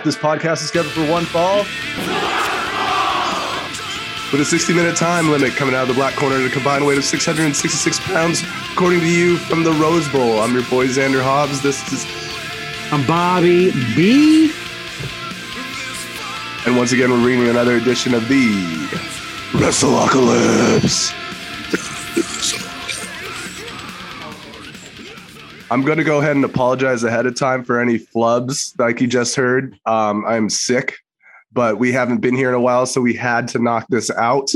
back. This podcast is scheduled for one fall. With a 60 minute time limit coming out of the black corner at a combined weight of 666 pounds, according to you from the Rose Bowl. I'm your boy Xander Hobbs. This is, I'm Bobby B. and once again, we're reading another edition of the Wrestleocalypse. I'm going to go ahead and apologize ahead of time for any flubs like you just heard. Um, I'm sick, but we haven't been here in a while, so we had to knock this out.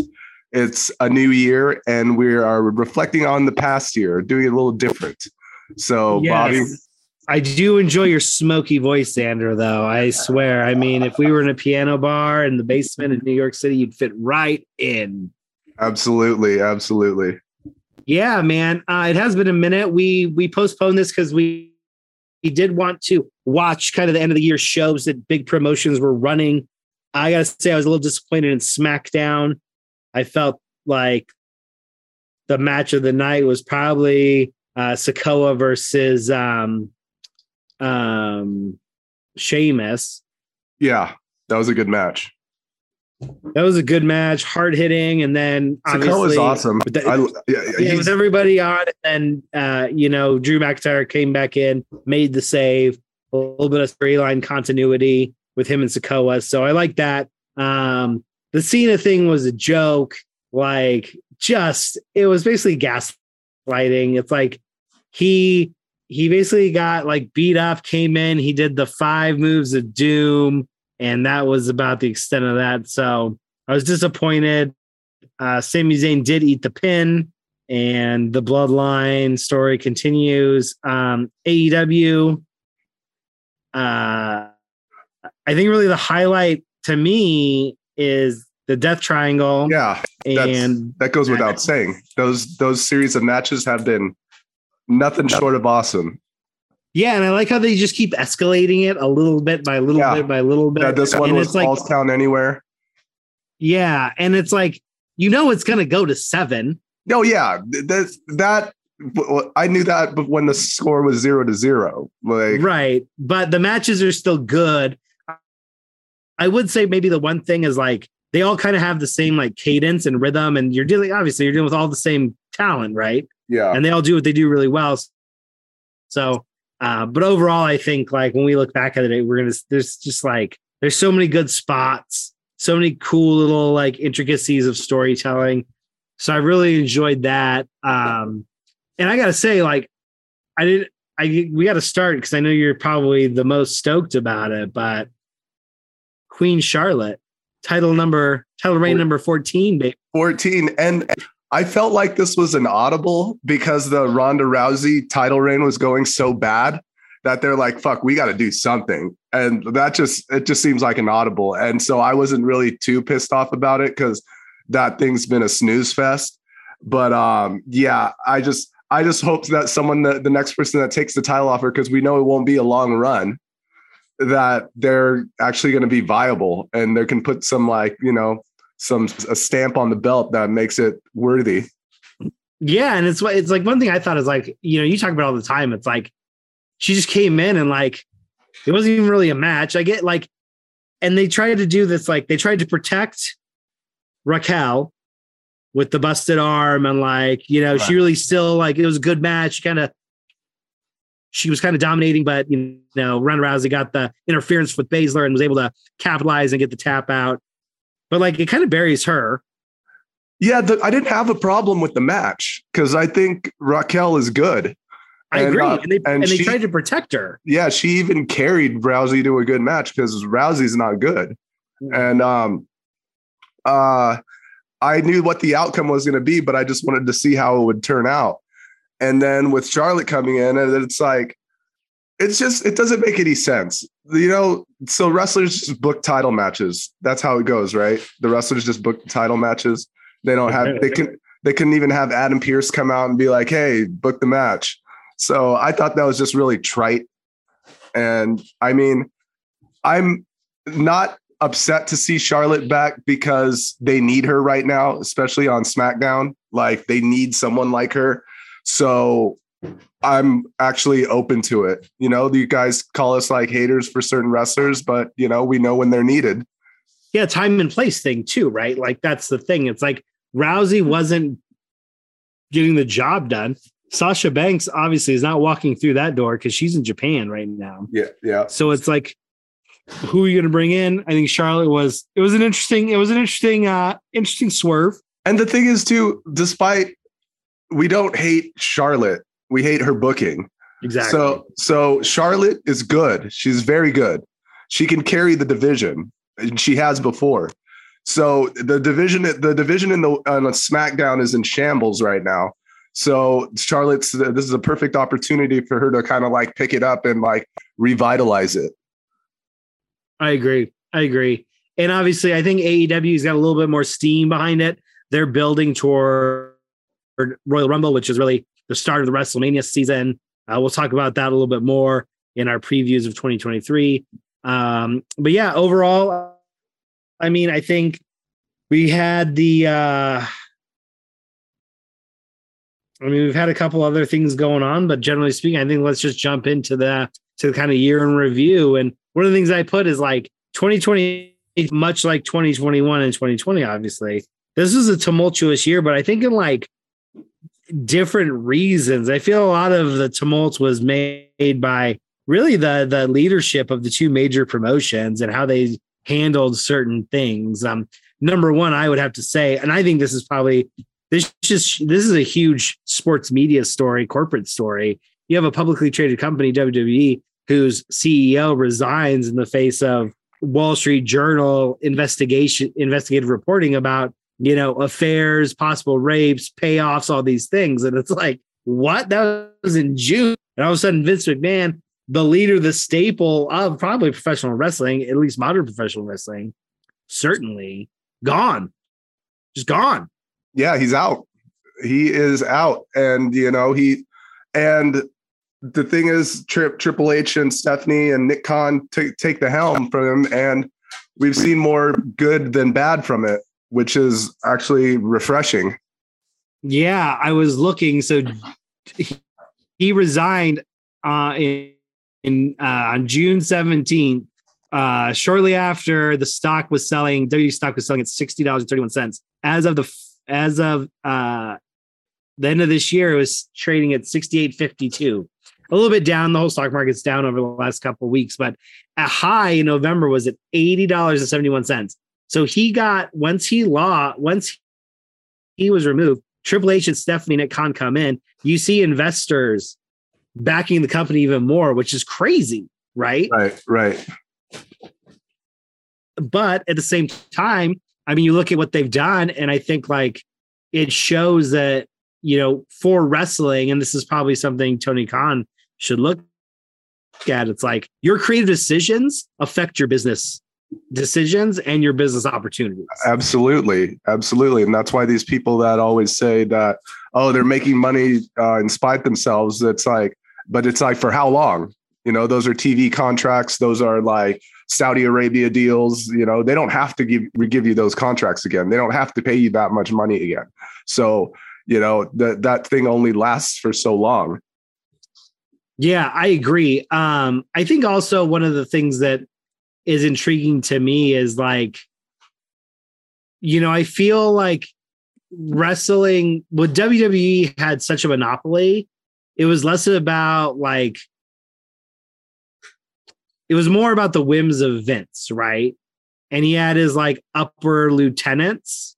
It's a new year, and we are reflecting on the past year, doing it a little different. So, Bobby, I do enjoy your smoky voice, Xander, though. I swear. I mean, if we were in a piano bar in the basement in New York City, you'd fit right in. absolutely, absolutely. Yeah, man. Uh, it has been a minute. We we postponed this because we we did want to watch kind of the end of the year shows that big promotions were running. I gotta say, I was a little disappointed in SmackDown. I felt like the match of the night was probably uh Sikoa versus um um Sheamus. Yeah, that was a good match. That was a good match, hard hitting, and then obviously- awesome. the- I, yeah, yeah, he's- with everybody on, and then uh, you know, Drew McIntyre came back in, made the save, a little bit of storyline continuity with him and Sikoa. So I like that. Um, the Cena thing was a joke, like just it was basically gaslighting. It's like he he basically got like beat up, came in, he did the five moves of doom, and that was about the extent of that. So I was disappointed. Uh, Sami Zayn did eat the pin, and the bloodline story continues. Um, AEW, uh, I think really the highlight to me is the Death Triangle, yeah, and that goes without saying. Those those series of matches have been nothing short of awesome. Yeah, and I like how they just keep escalating it a little bit by little Yeah. bit by little bit. Yeah, this one and was it's like, Count Anywhere. yeah, and it's like you know it's gonna go to seven. Oh yeah, that that I knew that, but when the score was zero to zero, like right but the matches are still good i would say maybe the one thing is like they all kind of have the same like cadence and rhythm and you're dealing obviously you're dealing with all the same talent right yeah, and they all do what they do really well so uh but overall i think like when we look back at it we're gonna there's just like there's so many good spots so many cool little like intricacies of storytelling so i really enjoyed that um and i gotta say like i didn't I we got to start because I know you're probably the most stoked about it, but Queen Charlotte, title number, title reign number 14, baby. fourteen, and I felt like this was an audible because the Ronda Rousey title reign was going so bad that they're like, "Fuck, we got to do something," and that just it just seems like an audible, and so I wasn't really too pissed off about it because that thing's been a snooze fest. But um, yeah, I just I just hope that someone the next person that takes the title offer because we know it won't be a long run that they're actually going to be viable and they can put some like you know some a stamp on the belt that makes it worthy. Yeah, and it's it's like one thing I thought is like, you know, you talk about all the time. It's like she just came in and like it wasn't even really a match. I get like, and they tried to do this, like they tried to protect Raquel with the busted arm and like, you know, she really still like it was a good match. She kind of she was kind of dominating, but you know, Ronda Rousey got the interference with Baszler and was able to capitalize and get the tap out. But like it kind of buries her. Yeah, the, I didn't have a problem with the match because I think Raquel is good. I And, agree. uh, and they, and and they she- tried to protect her. Yeah, she even carried Rousey to a good match because Rousey's not good. And um uh I knew what the outcome was going to be, but I just wanted to see how it would turn out. And then with Charlotte coming in, and it's like, it's just it doesn't make any sense. You know, so wrestlers just book title matches. That's how it goes, right? The wrestlers just book title matches. They don't have they can they couldn't even have Adam Pearce come out and be like, hey, book the match. So I thought that was just really trite. And I mean, I'm not upset to see Charlotte back because they need her right now, especially on SmackDown. Like they need someone like her. So I'm actually open to it. You know, you guys call us like haters for certain wrestlers, but you know, we know when they're needed. Yeah, time and place thing too, right? Like that's the thing. It's like Rousey wasn't getting the job done. Sasha Banks obviously is not walking through that door because she's in Japan right now. Yeah, yeah. So it's like, who are you going to bring in? I think Charlotte was. It was an interesting. It was an interesting, uh, interesting swerve. And the thing is, too, despite we don't hate Charlotte, we hate her booking. Exactly. So, so Charlotte is good. She's very good. She can carry the division, and she has before. So the division, the division in the on SmackDown is in shambles right now. So Charlotte's this is a perfect opportunity for her to kind of like pick it up and like revitalize it. I agree. I agree. And obviously, I think AEW's got a little bit more steam behind it. They're building toward Royal Rumble, which is really the start of the WrestleMania season. Uh, we'll talk about that a little bit more in our previews of 2023. Um, but yeah, overall, I mean, I think we had the uh, I mean, we've had a couple other things going on, but generally speaking, I think let's just jump into the to the kind of year in review. And one of the things I put is like 2020, much like 2021 and 2020, obviously. This was a tumultuous year, but I think in like different reasons. I feel a lot of the tumult was made by really the the leadership of the two major promotions and how they handled certain things. Um, number one, I would have to say, and I think this is probably this just this is a huge sports media story, corporate story. You have a publicly traded company, WWE, whose CEO resigns in the face of Wall Street Journal investigation, investigative reporting about you know affairs, possible rapes, payoffs, all these things, and it's like what? That was in June, and all of a sudden Vince McMahon, the leader, the staple of probably professional wrestling, at least modern professional wrestling, certainly gone, just gone. Yeah, he's out. He is out, and you know he, and the thing is, Trip Triple H and Stephanie and Nick Khan take take the helm from him, and we've seen more good than bad from it, which is actually refreshing. Yeah, I was looking. So he, he resigned uh, in, in uh, on June seventeenth. Uh, shortly after the stock was selling, W stock was selling at sixty dollars and thirty one cents. As of the as of uh, the end of this year, it was trading at 68.52. A little bit down. The whole stock market's down over the last couple of weeks, but a high in November was at $80.71. So he got once he law, once he was removed, Triple H and Stephanie Nick Khan come in. You see investors backing the company even more, which is crazy, right? Right, right. But at the same time, I mean, you look at what they've done, and I think like it shows that, you know, for wrestling, and this is probably something Tony Khan should look at. It's like your creative decisions affect your business decisions and your business opportunities. Absolutely. Absolutely. And that's why these people that always say that, oh, they're making money uh, in spite themselves, it's like, but it's like for how long? You know, those are TV contracts. Those are like Saudi Arabia deals. You know, they don't have to give give you those contracts again. They don't have to pay you that much money again. So, you know, that that thing only lasts for so long. Yeah, I agree. Um, I think also one of the things that is intriguing to me is like, you know, I feel like wrestling with WWE had such a monopoly. It was less about like it was more about the whims of Vince, right? And he had his like upper lieutenants.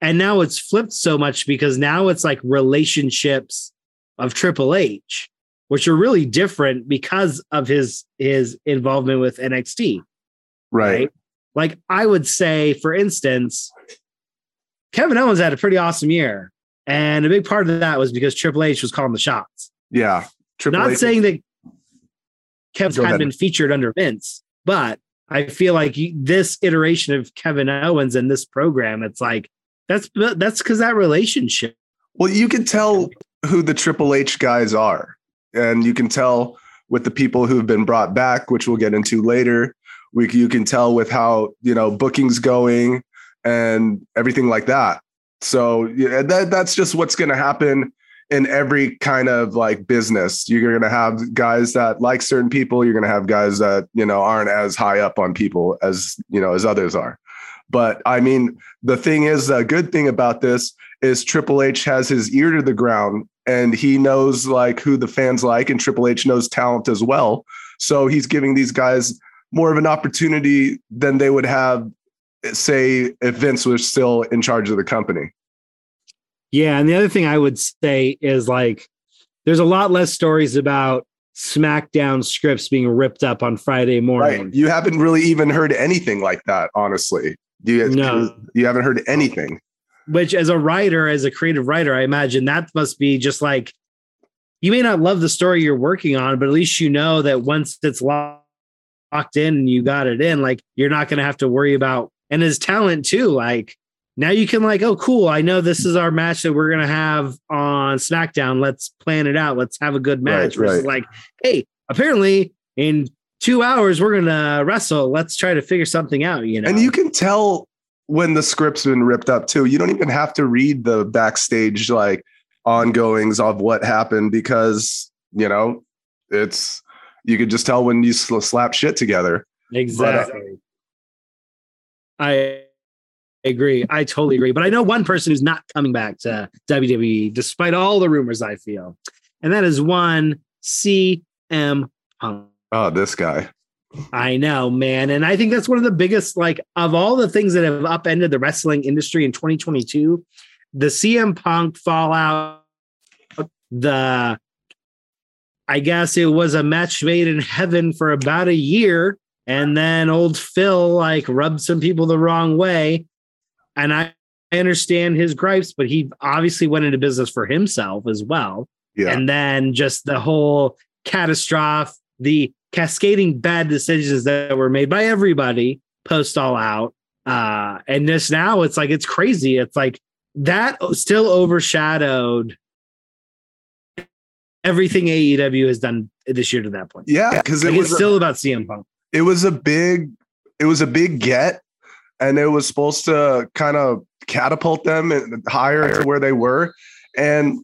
And now it's flipped so much because now it's like relationships of Triple H, which are really different because of his his involvement with NXT. Right. right? Like I would say, for instance, Kevin Owens had a pretty awesome year. And a big part of that was because Triple H was calling the shots. Yeah. Triple Not H saying that Kevin's of been featured under Vince, but I feel like this iteration of Kevin Owens and this program, it's like that's that's because that relationship. Well, you can tell who the Triple H guys are, and you can tell with the people who've been brought back, which we'll get into later. We you can tell with how you know bookings going and everything like that. So yeah, that that's just what's going to happen in every kind of like business. You're going to have guys that like certain people. You're going to have guys that, you know, aren't as high up on people as, you know, as others are. But I mean, the thing is, a good thing about this is Triple H has his ear to the ground and he knows like who the fans like, and Triple H knows talent as well. So he's giving these guys more of an opportunity than they would have, say, if Vince was still in charge of the company. Yeah, and the other thing I would say is like there's a lot less stories about SmackDown scripts being ripped up on Friday morning. Right. You haven't really even heard anything like that, honestly. You, No. you haven't heard anything. Which, as a writer, as a creative writer, I imagine that must be just like you may not love the story you're working on, but at least you know that once it's lo- locked in and you got it in, like you're not going to have to worry about. And as talent too, like now you can like, oh, cool. I know this is our match that we're gonna have on SmackDown. Let's plan it out. Let's have a good match. Right, right. like, hey, apparently in two hours we're gonna wrestle. Let's try to figure something out. You know, And you can tell when the script's been ripped up too. You don't even have to read the backstage like ongoings of what happened because, you know, it's you could just tell when you sl- slap shit together. Uh, exactly. I agree. I totally agree. But I know one person who's not coming back to WWE despite all the rumors. I feel, and that is one CM Punk. Oh, this guy. I know, man. And I think that's one of the biggest, like, of all the things that have upended the wrestling industry in 2022, the CM Punk fallout, the, I guess it was a match made in heaven for about a year. And then old Phil, like, rubbed some people the wrong way. And I, I understand his gripes, but he obviously went into business for himself as well Yeah. and then just the whole catastrophe, the cascading bad decisions that were made by everybody post all out. Uh, and this now it's like it's crazy. It's like that still overshadowed everything AEW has done this year to that point. yeah, because it Like, was it's a- still about CM Punk. it was a big it was a big get and it was supposed to kind of catapult them higher to where they were and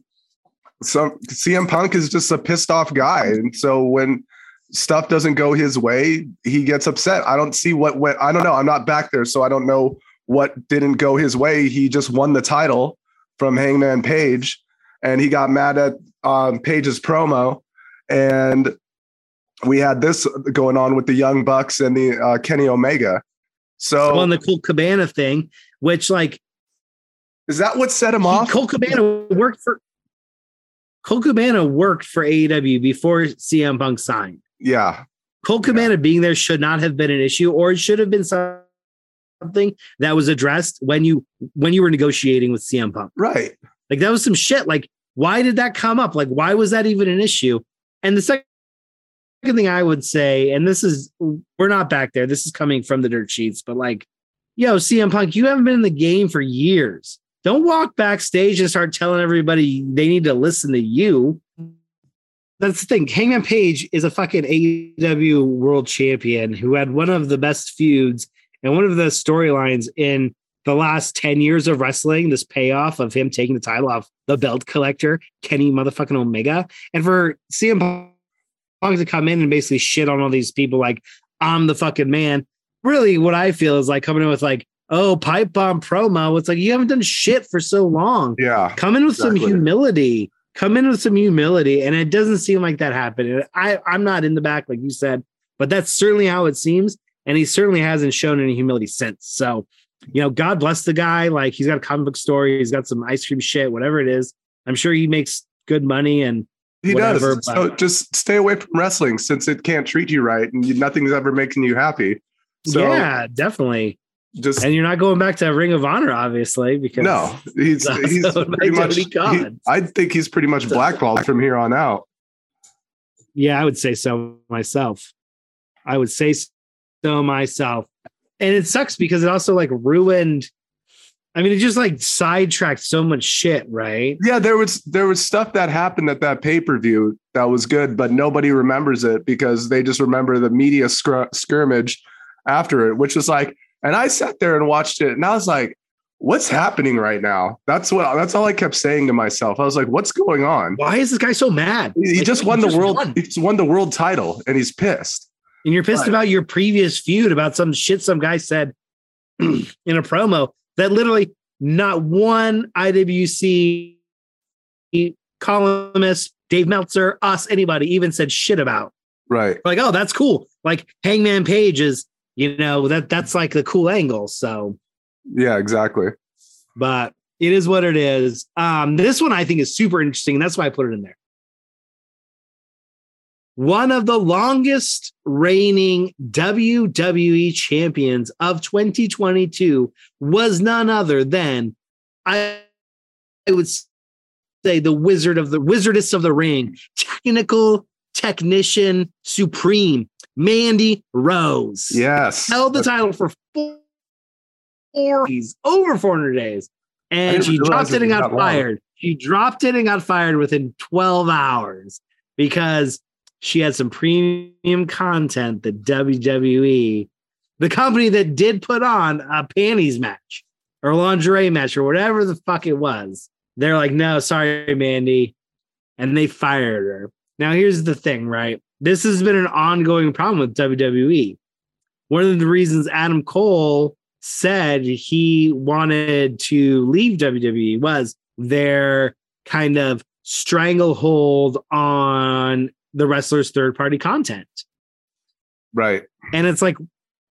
some CM Punk is just a pissed off guy and so when stuff doesn't go his way he gets upset I don't see what went I don't know I'm not back there so I don't know what didn't go his way he just won the title from Hangman Page and he got mad at um, Page's promo and we had this going on with the Young Bucks and the uh, Kenny Omega. So Well, and the Colt Cabana thing, which like is that what set him he, off? Colt Cabana worked for Colt Cabana worked for AEW before CM Punk signed. Yeah, Colt Cabana being there should not have been an issue, or it should have been something that was addressed when you when you were negotiating with CM Punk. right. Like that was some shit. Like, why did that come up? Like, why was that even an issue? And the second thing I would say, and this is we're not back there. This is coming from the dirt sheets, but like, yo, CM Punk, you haven't been in the game for years. Don't walk backstage and start telling everybody they need to listen to you. That's the thing. Hangman Page is a fucking AEW world champion who had one of the best feuds and one of the storylines in the last 10 years of wrestling, this payoff of him taking the title off the belt collector, Kenny motherfucking Omega. And for CM Punk to come in and basically shit on all these people like, I'm the fucking man. Really, what I feel is like coming in with like, oh, pipe bomb promo. It's like you haven't done shit for so long. Yeah, Come in with some humility. Come in with some humility. And it doesn't seem like that happened. I, I'm not in the back, like you said, but that's certainly how it seems. And he certainly hasn't shown any humility since. So, you know, God bless the guy. Like he's got a comic book story, he's got some ice cream shit, whatever it is. I'm sure he makes good money and he Whatever, does. So just stay away from wrestling since it can't treat you right and you, nothing's ever making you happy. So yeah, definitely. Just And you're not going back to Ring of Honor, obviously, because no, he's he's pretty much. He- I think he's pretty much blackballed from here on out. Yeah, I would say so myself. I would say so myself. And it sucks because it also like ruined. I mean, it just like sidetracked so much shit, right? Yeah, there was there was stuff that happened at that pay per view that was good, but nobody remembers it because they just remember the media scr- skirmish after it, which was like. And I sat there and watched it, and I was like, what's happening right now? That's what that's all I kept saying to myself. I was like, what's going on? Why is this guy so mad? He, Like, just won the world. won. He's won the world title, and he's pissed. And you're pissed Right. about your previous feud about some shit some guy said in a promo that literally not one IWC columnist, Dave Meltzer, us, anybody even said shit about. Right. Like, oh, that's cool. Like Hangman Page is, you know, that that's like the cool angle. So, Yeah. Exactly. but it is what it is. Um, this one I think is super interesting, and that's why I put it in there. One of the longest reigning WWE champions of 2022 was none other than I, I would say the wizard of the wizardess of the ring, technical technician supreme, Mandy Rose Yes. held the title for four, four over 400 days. And she dropped it and got that long. fired. She dropped it and got fired within 12 hours because she had some premium content that WWE, the company that did put on a panties match or lingerie match or whatever the fuck it was, they're like, no, sorry, Mandy. And they fired her. Now, here's the thing, right? This has been an ongoing problem with WWE one of the reasons Adam Cole said he wanted to leave WWE was their kind of stranglehold on the wrestler's third party content. Right. And it's like,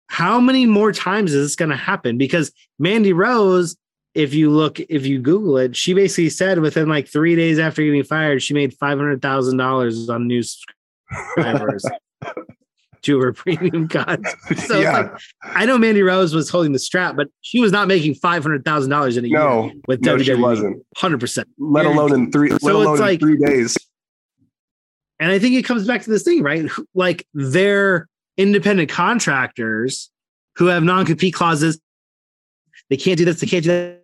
how many more times is this going to happen? Because Mandy Rose, if you look, if you Google it, she basically said within like three days after getting fired, she made $500,000 on new subscribers to her premium content. So yeah. like, I know Mandy Rose was holding the strap, but she was not making five hundred thousand dollars in a No, year with no, she wasn't. Hundred percent. let alone in three. let So alone it's like- three days. And I think it comes back to this thing, right? Like they're independent contractors who have non-compete clauses. They can't do this. They can't do that.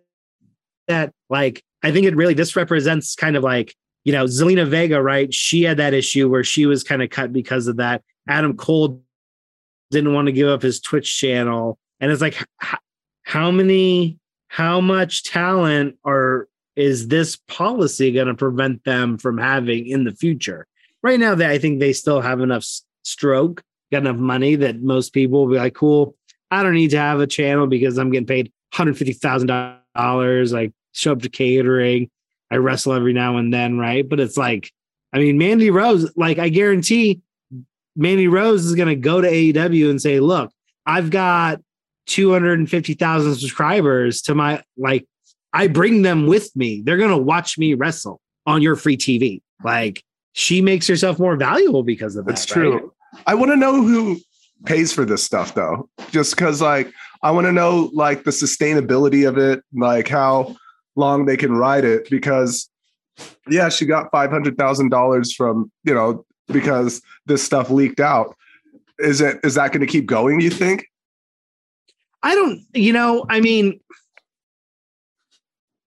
That like I think it really this represents kind of like you know Zelina Vega, right? She had that issue where she was kind of cut because of that. Adam Cole didn't want to give up his Twitch channel, and it's like h- how many, how much talent are is this policy going to prevent them from having in the future? Right now, they, I think they still have enough stroke, got enough money that most people will be like, cool, I don't need to have a channel because I'm getting paid $150,000. Like, show up to catering. I wrestle every now and then, right? But it's like, I mean, Mandy Rose, like, I guarantee Mandy Rose is going to go to AEW and say, look, I've got 250,000 subscribers to my, like, I bring them with me. They're going to watch me wrestle on your free TV. Like, she makes herself more valuable because of that. It's true. right? I want to know who pays for this stuff though. Just because like I want to know like the sustainability of it, like how long they can ride it. Because yeah, she got five hundred thousand dollars from, you know, because this stuff leaked out. Is it is that going to keep going, you think? I don't, you know, I mean,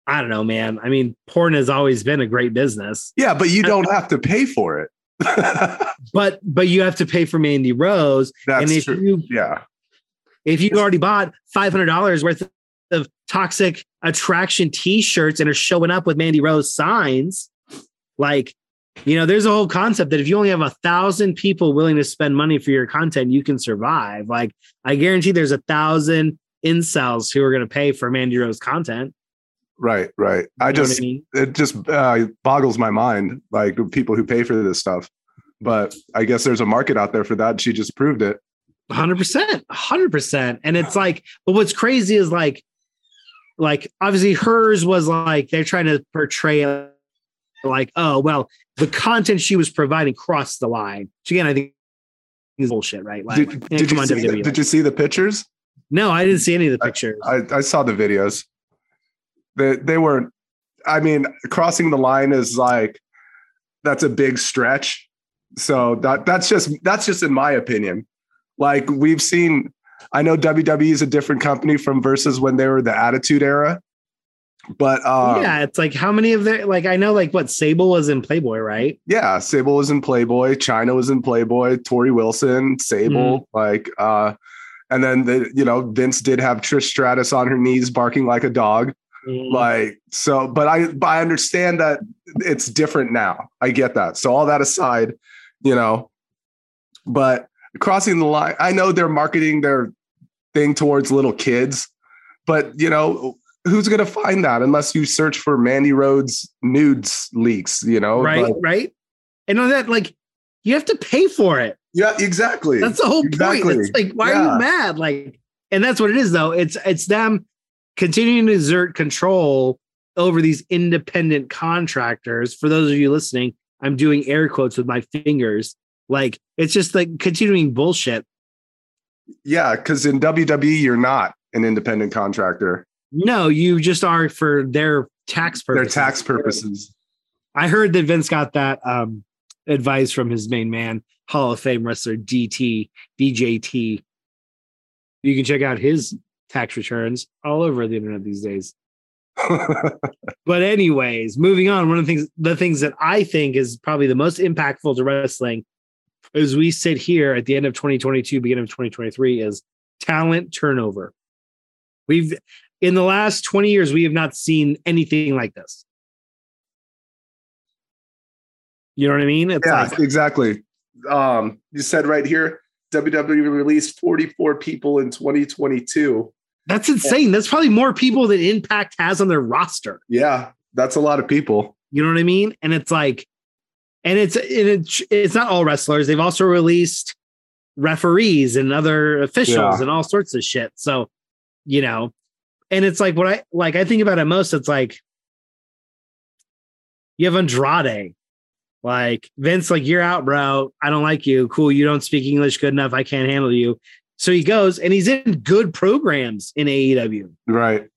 I don't know, man. I mean, porn has always been a great business, Yeah, but you don't have to pay for it. but but you have to pay for Mandy Rose, That's and if true. you Yeah. if you already bought five hundred dollars worth of toxic attraction T-shirts and are showing up with Mandy Rose signs, like you know, there's a whole concept that if you only have a thousand people willing to spend money for your content, you can survive. Like I guarantee there's a thousand incels who are going to pay for Mandy Rose content. Right, right. I You what just mean? it just uh, boggles my mind, like people who pay for this stuff. But I guess there's a market out there for that. She just proved it. hundred percent, hundred percent. And it's like, but what's crazy is like, like obviously hers was like they're trying to portray like, oh well, the content she was providing crossed the line. Which again, I think is bullshit, right? Like, Did, did come you on, see the, WWE. did you see the pictures? no, I didn't see any of the pictures. I, I saw the videos. They they were, I mean, crossing the line is like that's a big stretch. So that that's just that's just in my opinion. Like we've seen, I know WWE is a different company from versus when they were the Attitude Era, but um, yeah, it's like how many of their like I know like what Sable was in Playboy, right? yeah, Sable was in Playboy, Chyna was in Playboy, Torrie Wilson, Sable, like uh And then the, you know, Vince did have Trish Stratus on her knees barking like a dog. Mm-hmm. Like so, but I but I understand that it's different now. I get that. So all that aside, you know, but crossing the line, I know they're marketing their thing towards little kids, but you know, who's gonna find that unless you search for Mandy Rhodes nudes leaks, you know? right, Like, right. And on that, like, you have to pay for it. yeah, exactly. That's the whole Exactly. point. It's like, why are you mad? Like, and that's what it is, though. It's it's them continuing to exert control over these independent contractors. For those of you listening, I'm doing air quotes with my fingers. Like, it's just like continuing bullshit. yeah, because in WWE, you're not an independent contractor. No, you just are for their tax purposes. Their tax purposes. I heard that Vince got that um, advice from his main man, Hall of Fame wrestler DT, DJT. You can check out his tax returns all over the internet these days. But anyways, moving on, one of the things the things that I think is probably the most impactful to wrestling as we sit here at the end of 2022, beginning of 2023 is talent turnover. We've in the last 20 years, we have not seen anything like this. You know what I mean? It's yeah, like exactly. Um, you said right here, WWE released 44 people in 2022. that's insane. That's probably more people than Impact has on their roster. Yeah, that's a lot of people. You know what I mean? And it's like, and it's it's it's not all wrestlers. They've also released referees and other officials Yeah. and all sorts of shit. So, you know, and it's like what I like. I think about it most. It's like you have Andrade, like Vince, like you're out, bro. I don't like you. Cool, you don't speak English good enough. I can't handle you. So he goes and he's in good programs in AEW. Right.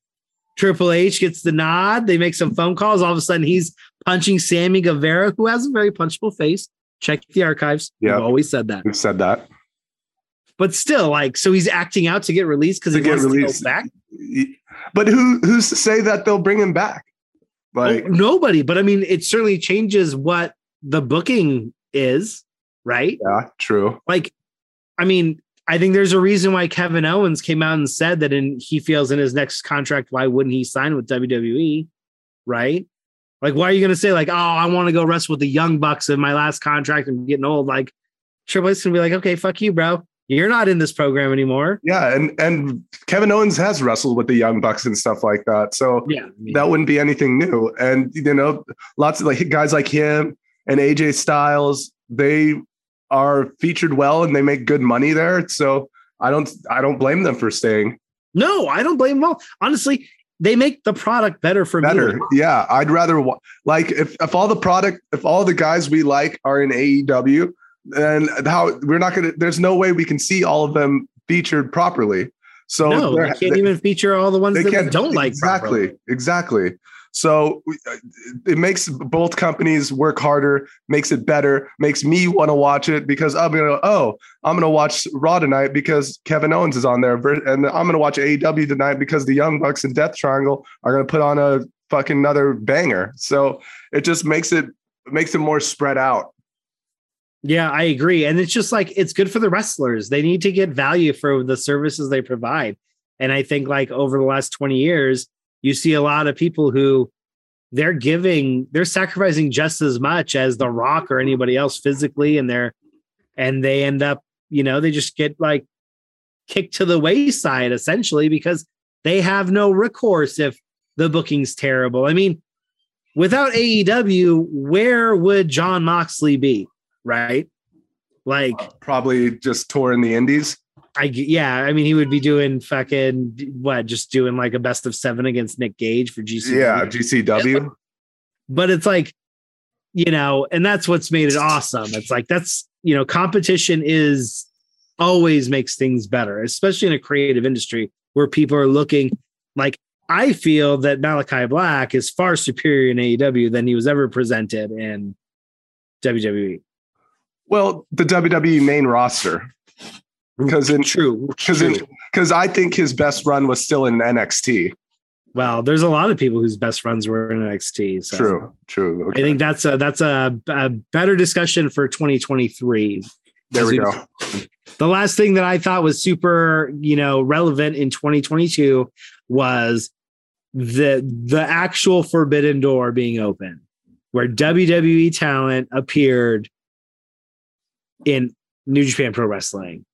Triple H gets the nod. They make some phone calls. All of a sudden, he's punching Sammy Guevara, who has a very punchable face. Check the archives. Yeah. Always said that. We've said that. But still, like, so he's acting out to get released because he get wants released. to go back. But who who's to say that they'll bring him back? Like Oh, nobody. But I mean, it certainly changes what the booking is, right? yeah, true. Like, I mean, I think there's a reason why Kevin Owens came out and said that in he feels in his next contract, why wouldn't he sign with WWE? Right? Like, why are you gonna say, like, oh, I want to go wrestle with the young bucks in my last contract and getting old? Like, Triple H gonna be like, okay, fuck you, bro. You're not in this program anymore. Yeah, and and Kevin Owens has wrestled with the Young Bucks and stuff like that. So Yeah. that wouldn't be anything new. And you know, lots of like guys like him and AJ Styles, they are featured well and they make good money there. So I don't I don't blame them for staying. No, I don't blame them all. Honestly, they make the product better for Better. me. Yeah, I'd rather wa- like if if all the product if all the guys we like are in AEW, then how we're not going to there's no way we can see all of them featured properly. So no, they're- can't even feature all the ones that they can't- don't like. exactly properly. exactly so uh, it makes both companies work harder makes it better makes me want to watch it because i'm gonna oh i'm gonna watch raw tonight because kevin owens is on there and i'm gonna watch aew tonight because the young bucks and death triangle are gonna put on a fucking another banger so it just makes it makes it more spread out Yeah, I agree. And it's just like it's good for the wrestlers. They need to get value for the services they provide. And I think like over the last 20 years, you see a lot of people who they're giving, they're sacrificing just as much as The Rock or anybody else physically, and they're and they end up, you know, they just get like kicked to the wayside essentially because they have no recourse if the booking's terrible. I mean, without AEW, where would Jon Moxley be? Right? Like, probably just tour in the indies I yeah, I mean, he would be doing fucking what, just doing like a best of seven against Nick Gage for GC. yeah gcw but it's like, you know, and that's what's made it awesome. It's like that's you know, competition is always makes things better, especially in a creative industry where people are looking like. I feel that Malakai Black is far superior in AEW than he was ever presented in. WWE. well the wwe main roster because in True, because I think his best run was still in NXT. Well, there's a lot of people whose best friends were in NXT. So True, true. I think that's a that's a, a better discussion for 2023. There we go. The last thing that I thought was super, you know, relevant in 2022 was the the actual Forbidden Door being open, where WWE talent appeared in New Japan Pro Wrestling.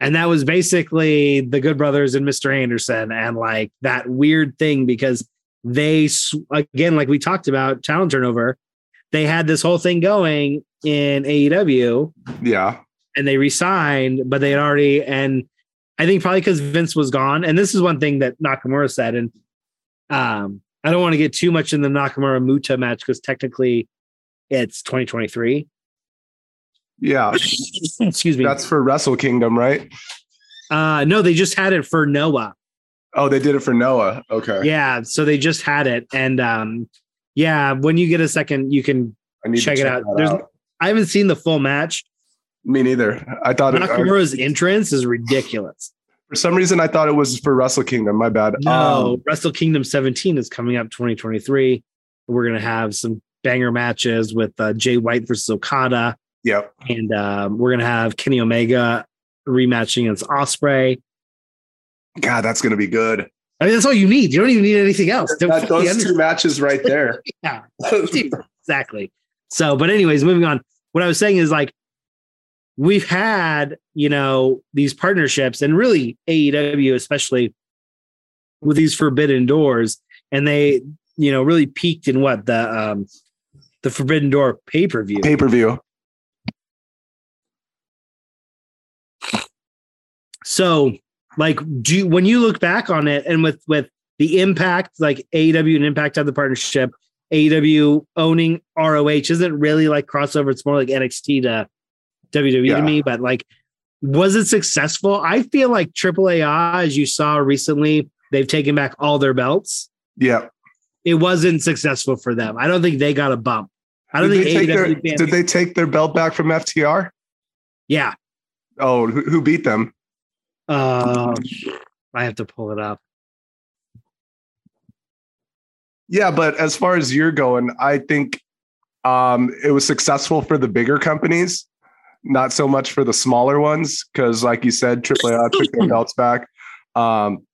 And that was basically the Good Brothers and Mr. Anderson and like that weird thing because they again like we talked about talent turnover, they had this whole thing going in AEW. Yeah. And they resigned, but they had already and I think probably because Vince was gone. And this is one thing that Nakamura said. And um, I don't want to get too much in the Nakamura Muta match because technically it's 2023. Yeah. Excuse me. That's for Wrestle Kingdom, right? Uh no, they just had it for Noah. Oh, they did it for Noah. Okay. Yeah, so they just had it. And um yeah, when you get a second, you can check, check, it out. There's out. I haven't seen the full match. Me neither. I thought Nakamura's it, entrance is ridiculous. For some reason, I thought it was for Wrestle Kingdom. My bad. No, um, Wrestle Kingdom 17 is coming up 2023. We're gonna have some banger matches with uh, Jay White versus Okada. Yep. And um, we're gonna have Kenny Omega rematching against Ospreay. God, that's gonna be good. I mean, that's all you need. You don't even need anything else. That, those two matches right there. yeah, exactly. So, but anyways, moving on. What I was saying is like we've had, you know, these partnerships and really AEW, especially with these forbidden doors, and they, you know, really peaked in what the um the Forbidden Door pay per view. Pay per view. So, like, do you, when you look back on it, and with with the impact, like AEW and Impact of the partnership, AEW owning ROH isn't really like crossover. It's more like NXT to WWE yeah. to me. But like, was it successful? I feel like AAA, as you saw recently, they've taken back all their belts. Yeah, it wasn't successful for them. I don't think they got a bump. I don't did think they take their, did they take their belt back from FTR? Yeah. Oh, who, who beat them? Uh, I have to pull it up. Yeah, but as far as you're going, I think um, it was successful for the bigger companies, not so much for the smaller ones. Because, like you said, AAA took their belts back. Um,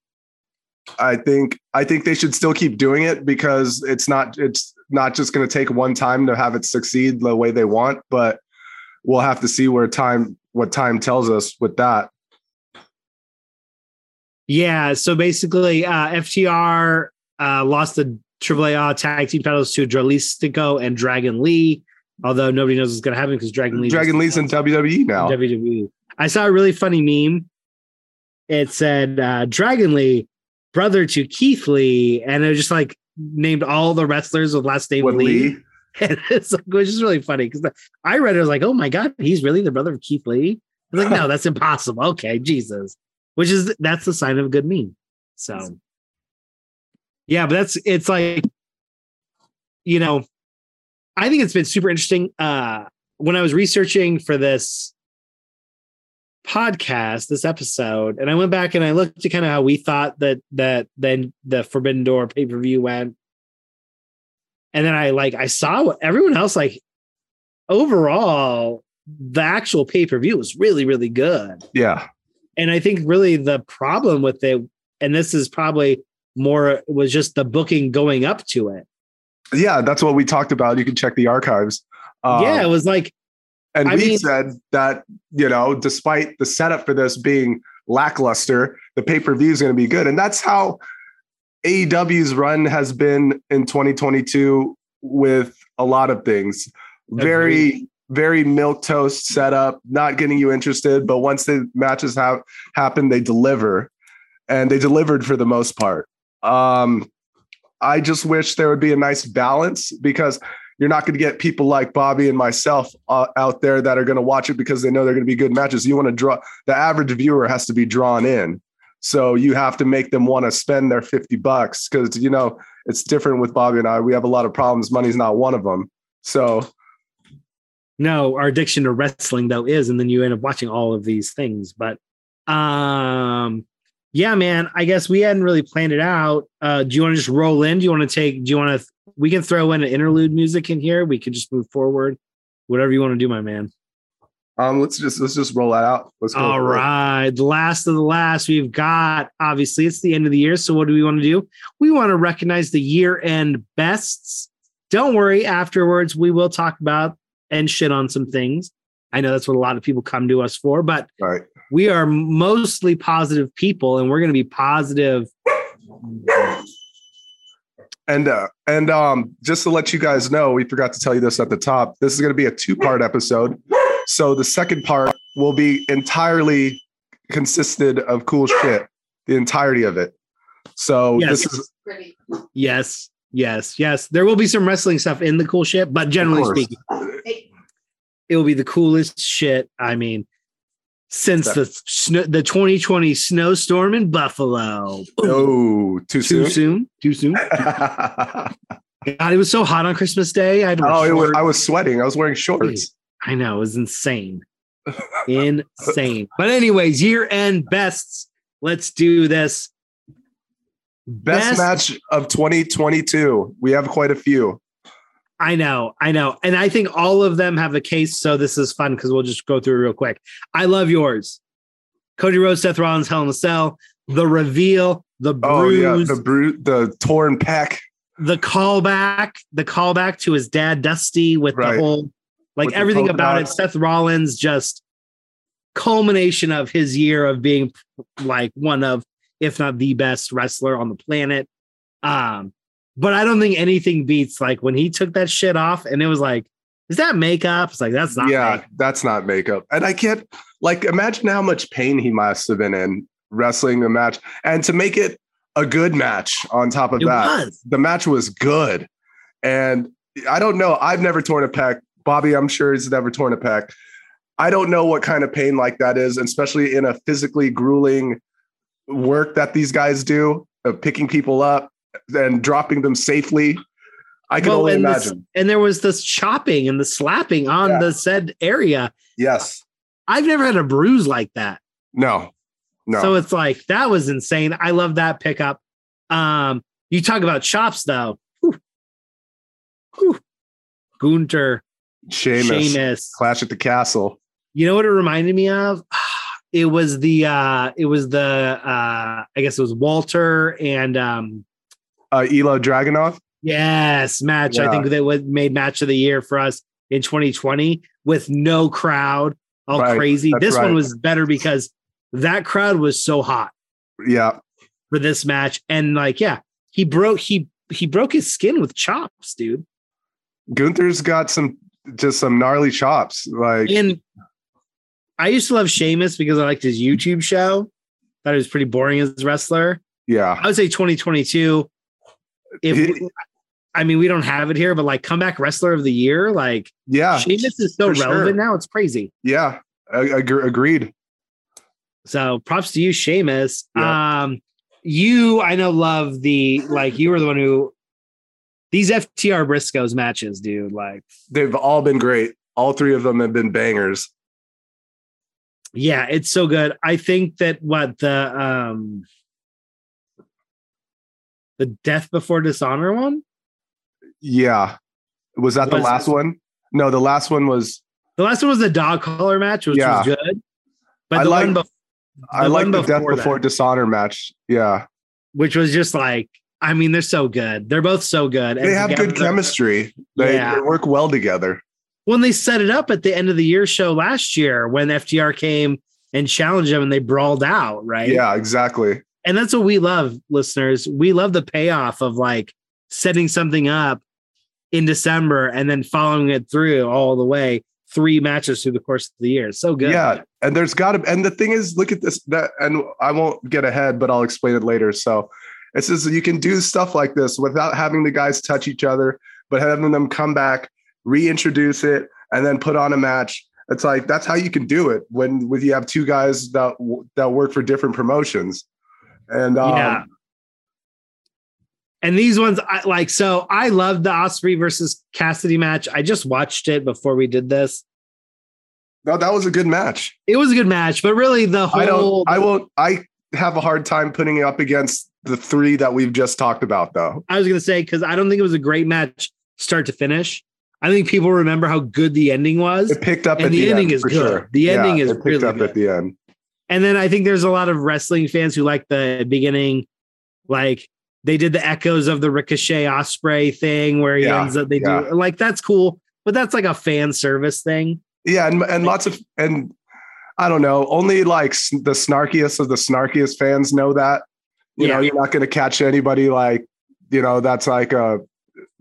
I think I think they should still keep doing it because it's not it's not just going to take one time to have it succeed the way they want, but we'll have to see where time what time tells us with that. Yeah. So basically, uh, FTR uh, lost the AAA tag team titles to Dralistico and Dragon Lee. Although nobody knows what's going to happen because Dragon Lee Dragon Lee's in WWE now. WWE. I saw a really funny meme. It said uh, Dragon Lee, brother to Keith Lee, and it was just like named all the wrestlers with last name Lee. Lee. And it's like, which is really funny because I read it, I was like, oh my god, he's really the brother of Keith Lee. I was like, no, that's impossible. Okay, Jesus which is that's the sign of a good meme. So yeah, but that's it's like you know, I think it's been super interesting. Uh when I was researching for this podcast, this episode, and I went back and I looked at kind of how we thought that that then the Forbidden Door pay-per-view went. And then I like I saw what everyone else like overall the actual pay-per-view was really, really good. Yeah and I think really the problem with it, and this is probably more was just the booking going up to it. Yeah, that's what we talked about. You can check the archives. Um, yeah, it was like, and I we mean, said that you know, despite the setup for this being lackluster, the pay per view is going to be good, and that's how AEW's run has been in 2022 with a lot of things. Very very milk toast setup, not getting you interested. But once the matches have happened, they deliver, and they delivered for the most part. Um, I just wish there would be a nice balance because you're not going to get people like Bobby and myself uh, out there that are going to watch it because they know they're going to be good matches. You want to draw the average viewer has to be drawn in. So you have to make them want to spend their 50 bucks because, you know, it's different with Bobby and I. We have a lot of problems. Money's not one of them. So no, our addiction to wrestling though is, and then you end up watching all of these things. But um yeah, man, I guess we hadn't really planned it out. Uh, do you want to just roll in? Do you want to take, do you want to, we can throw in an interlude music in here. We can just move forward. Whatever you want to do, my man. Um, let's just let's just roll that out. Let's go. All right. The last of the last we've got, obviously, it's the end of the year. So, what do we want to do? We want to recognize the year end bests. Don't worry. Afterwards, we will talk about and shit on some things. I know that's what a lot of people come to us for, but Right. we are mostly positive people and we're going to be positive. And uh, and um, just to let you guys know, we forgot to tell you this at the top. This is going to be a two-part episode. So the second part will be entirely consisted of cool shit. The entirety of it. So Yes. this is Yes. Yes. Yes. There will be some wrestling stuff in the cool shit, but generally speaking, it will be the coolest shit. I mean, since the snow, the 2020 snowstorm in Buffalo. oh too, Too soon. soon. Too soon. God, it was so hot on Christmas Day. I had oh, was. I was sweating. I was wearing shorts. I know it was insane. insane. But anyways, year end bests. Let's do this. Best, Best- match of 2022. We have quite a few. I know, I know. And I think all of them have a case. So this is fun because we'll just go through real quick. I love yours. Cody Rhodes, Seth Rollins, Hell in a Cell, the reveal, the Oh yeah, bruise, the bru- the torn pec. the callback, the callback to his dad, Dusty, with Right. the whole like With everything about it. Seth Rollins just culmination of his year of being like one of, if not the best wrestler on the planet. Um, but I don't think anything beats like when he took that shit off and it was like, is that makeup? It's like that's not yeah, makeup. that's not makeup. And I can't like imagine how much pain he must have been in wrestling the match and to make it a good match on top of It that. was. The match was good. And I don't know. I've never torn a pec. Bobby, I'm sure he's never torn a pec. I don't know what kind of pain like that is, especially in a physically grueling work that these guys do of picking people up and dropping them safely. I can Well, only and, this- imagine. and there was this chopping and the slapping on Yeah. the said area. Yes. I've never had a bruise like that. No. No. So it's like that was insane. I love that pickup. Um, you talk about chops though. Whew. Whew. Gunther, Sheamus. Sheamus. Clash at the Castle. You know what it reminded me of? It was the uh it was the uh I guess it was Walter and um Uh, Ilja Dragunov. yes, match. I think that was made match of the year for us in 2020 with no crowd, all Right, crazy. that's This one was better because that crowd was so hot. Yeah. for this match. And like, yeah, he broke he he broke his skin with chops, dude. Gunther's got some just some gnarly chops. Like And I used to love Sheamus because I liked his YouTube show. Thought he was pretty boring as a wrestler. yeah. I would say 2022. If He- I mean, we don't have it here, but like comeback wrestler of the year, like Yeah. Sheamus is so for sure. relevant now. It's crazy. Yeah. Ag- agreed. So props to you, Sheamus. Yeah. Um, you I know love the like you were the one who these FTR Briscoes matches, dude. Like They've all been great. All three of them have been bangers. Yeah, it's so good. I think that what the um the death before dishonor one, Yeah. Was that the Was- last one? No, the last one was. the last one was the dog collar match, which Yeah. was good. But I the like- one bef- I like the death before before that. dishonor match. Yeah. which was just like, I mean, they're so good. They're both so good. They have good chemistry. They, Yeah. they work well together. When they set it up at the end of the year show last year, when FTR came and challenged them and they brawled out, right? Yeah, exactly. and that's what we love listeners we love the payoff of like setting something up in december and then following it through all the way three matches through the course of the year so good Yeah, and there's got to, and the thing is, look at this. That, and I won't get ahead, but I'll explain it later. So, it's just you can do stuff like this without having the guys touch each other, but having them come back, reintroduce it, and then put on a match. It's like that's how you can do it when when you have two guys that that work for different promotions. And um, yeah and these ones I like so I love the Ospreay versus Cassidy match. I just watched it before we did this. no, that was a good match. It was a good match, but really the whole I don't. I won't. I have a hard time putting it up against the three that we've just talked about, though. I was gonna say because I don't think it was a great match start to finish. I think people remember how good the ending was. It picked up And at the the, ending end, is good. sure. The ending is it picked really up good. at the end. And then I think there's a lot of wrestling fans who like the beginning, like they did the echoes of the Ricochet Ospreay thing where he Yeah, ends up they yeah. do like that's cool, but that's like a fan service thing. Yeah, and and lots of and I don't know, only like the snarkiest of the snarkiest fans know that. You know, you're not going to catch anybody like you know that's like a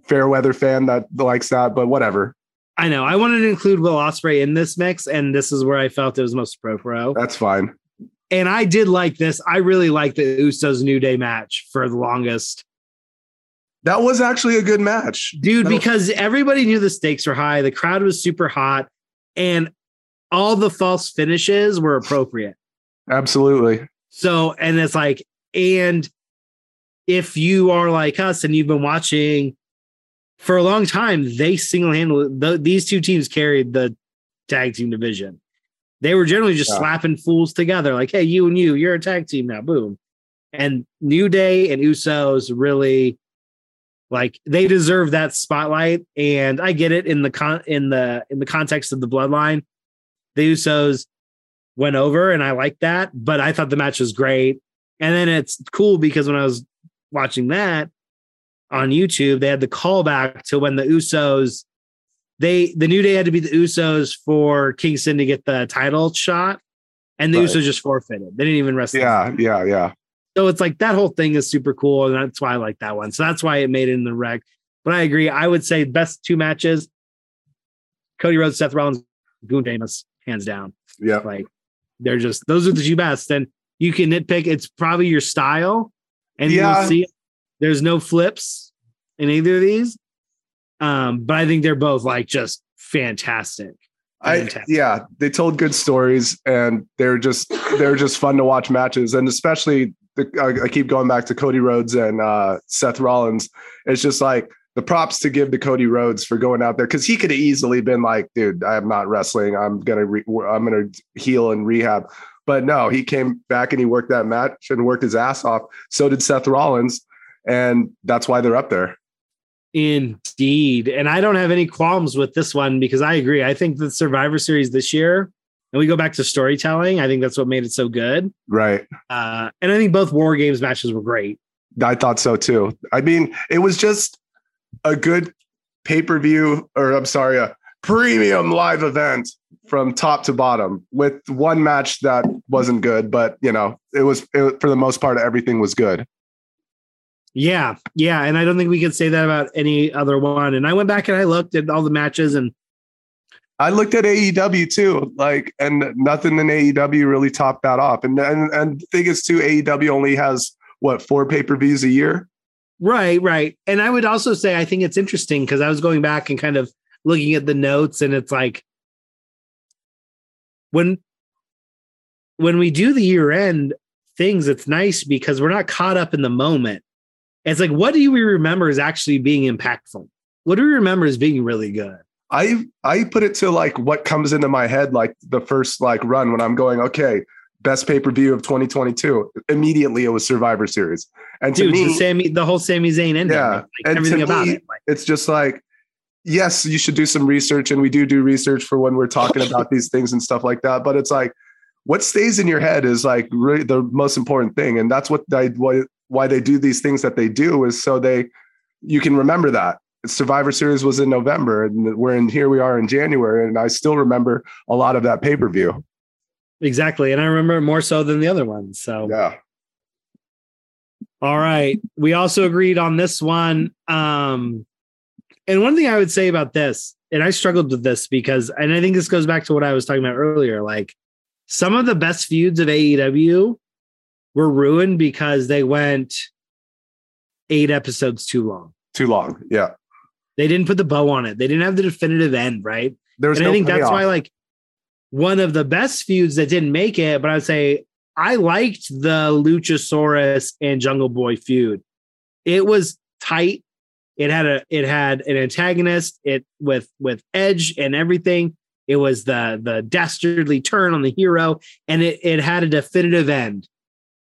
fair weather fan that likes that, but whatever. I know. I wanted to include Will Ospreay in this mix, and this is where I felt it was most pro pro. That's fine. And I did like this. I really liked the Usos New Day match for the longest. That was actually a good match. dude That was- because everybody knew the stakes were high the crowd was super hot and all the false finishes were appropriate Absolutely. so and it's like and if you are like us and you've been watching for a long time they single-handedly th- these two teams carried the tag team division. They were generally just Yeah. slapping fools together like hey you and you you're a tag team now boom. And new day and usos really like they deserve that spotlight. And i get it in the con in the in the context of the bloodline. The usos went over and i like that but i thought the match was great. And then it's cool because when i was watching that on youtube they had the callback to when the usos they the new day had to be the usos for kingston to get the title shot and the Right. usos just forfeited they didn't even wrestle Yeah, yeah, yeah. so it's like that whole thing is super cool, and that's why I like that one. So that's why it made it in the rec. But I agree. I would say best two matches: Cody Rhodes, Seth Rollins, Goon Damus, hands down. Yeah. Like they're just those are the two best. And you can nitpick. It's probably your style, and Yeah. you'll see there's no flips in either of these. Um, but I think they're both like just fantastic. I yeah, they told good stories and they're just they're just fun to watch matches and especially the, I, I keep going back to Cody Rhodes and uh, Seth Rollins. It's just like the props to give to Cody Rhodes for going out there because he could have easily been like, dude, I am not wrestling. I'm gonna re- I'm gonna heal and rehab. But no, he came back and he worked that match and worked his ass off. So did Seth Rollins, and that's why they're up there. Indeed. And I don't have any qualms with this one because I agree. I think the Survivor Series this year, and we go back to storytelling, I think that's what made it so good. Right. Uh, and I think both War Games matches were great. I thought so too. I mean, it was just a good pay per view, or I'm sorry, a premium live event from top to bottom with one match that wasn't good, but you know, it was, it, was- for the most part, everything was good. Yeah. Yeah. And I don't think we could say that about any other one. And I went back and I looked at all the matches and I looked at AEW too, like, and nothing in AEW really topped that off. And and and the thing is, too, AEW only has what four pay per views a year. Right, right. And I would also say I think it's interesting because I was going back and kind of looking at the notes and it's like when when we do the year end things, it's nice because we're not caught up in the moment. It's like, what do we remember as actually being impactful? What do we remember as being really good? I I put it to like what comes into my head like the first like run when I'm going okay best pay per view of 2022 immediately it was Survivor Series and to me the Sami, the whole Sami Zayn ending, Yeah, like and to everything about me- it. Like, it's just like yes you should do some research and we do do research for when we're talking about these things and stuff like that but it's like what stays in your head is like really the most important thing and that's what I why, why they do these things that they do is so they you can remember that Survivor Series was in November, and we're in here. We are in January, and I still remember a lot of that pay per view. exactly. And I remember more so than the other ones. So Yeah, All right. We also agreed on this one. Um, and one thing I would say about this, and I struggled with this because, and I think this goes back to what I was talking about earlier. Like some of the best feuds of AEW were ruined because they went eight episodes too long. too long. Yeah, They didn't put the bow on it. They didn't have the definitive end, right? there's and no I think that's why, like, one of the best feuds that didn't make it, but I would say I liked the Luchasaurus and Jungle Boy feud. It was tight. It had a it had an antagonist. It with with Edge and everything. It was the the dastardly turn on the hero, and it it had a definitive end.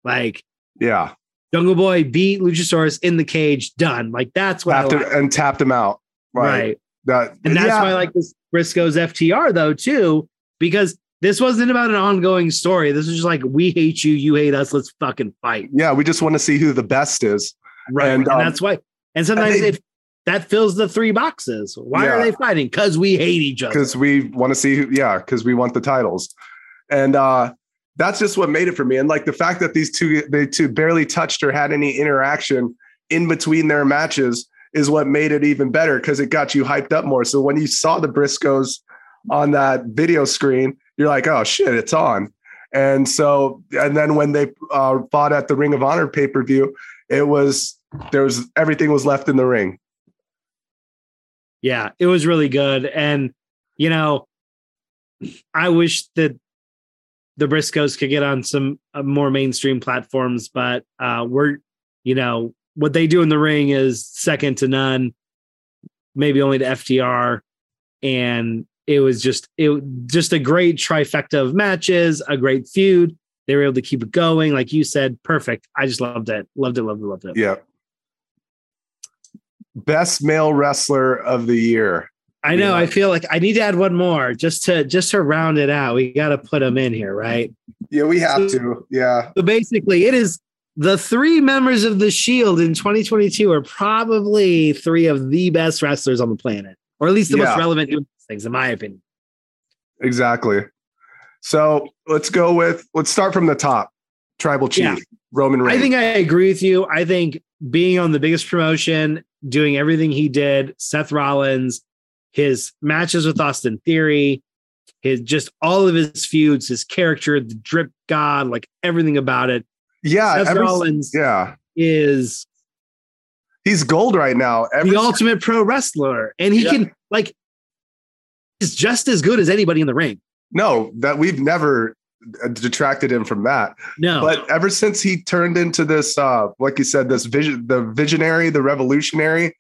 Like yeah, Jungle Boy beat Luchasaurus in the cage. Done. Like that's what I like. him, and tapped him out. Right. That And that's yeah, why I like this Briscoes FTR though too, because this wasn't about an ongoing story. This was just like we hate you, you hate us. Let's fucking fight. yeah, we just want to see who the best is. Right. And, And, um, that's why. And sometimes they- if that fills the three boxes, why are they fighting? Because we hate each other. because we want to see who yeah because we want the titles and uh that's just what made it for me. And like the fact that these two they two barely touched or had any interaction in between their matches is what made it even better because it got you hyped up more. So when you saw the briscoes on that video screen you're like oh shit it's on. And so and then when they uh, fought at the ring of honor pay-per-view it was there was everything was left in the ring. Yeah, it was really good. And, you know, I wish that the Briscoes could get on some uh, more mainstream platforms, but uh, we're, you know, what they do in the ring is second to none, maybe only to FTR. And it was just, it just a great trifecta of matches, a great feud. They were able to keep it going. Like you said, perfect. I just loved it. Loved it, loved it, loved it. Yeah. Best male wrestler of the year. I know. I feel like I need to add one more just to just to round it out. We got to put them in here, right? Yeah, we have to. Yeah. So basically, it is the three members of the Shield in 2022 are probably three of the best wrestlers on the planet, or at least the Yeah. most relevant things, in my opinion. Exactly. So let's go with let's start from the top. Tribal Chief, Yeah. Roman Reigns. I think I agree with you. I think being on the biggest promotion, doing everything he did, Seth Rollins, his matches with Austin Theory, his just all of his feuds, his character, the drip god, like everything about it. yeah, Seth Rollins yeah, is he's gold right now. Ever the ultimate pro wrestler, and he Yeah. can like is just as good as anybody in the ring. no, that we've never uh, detracted him from that. No, But ever since he turned into this, uh, like you said, this vision, the visionary, the revolutionary,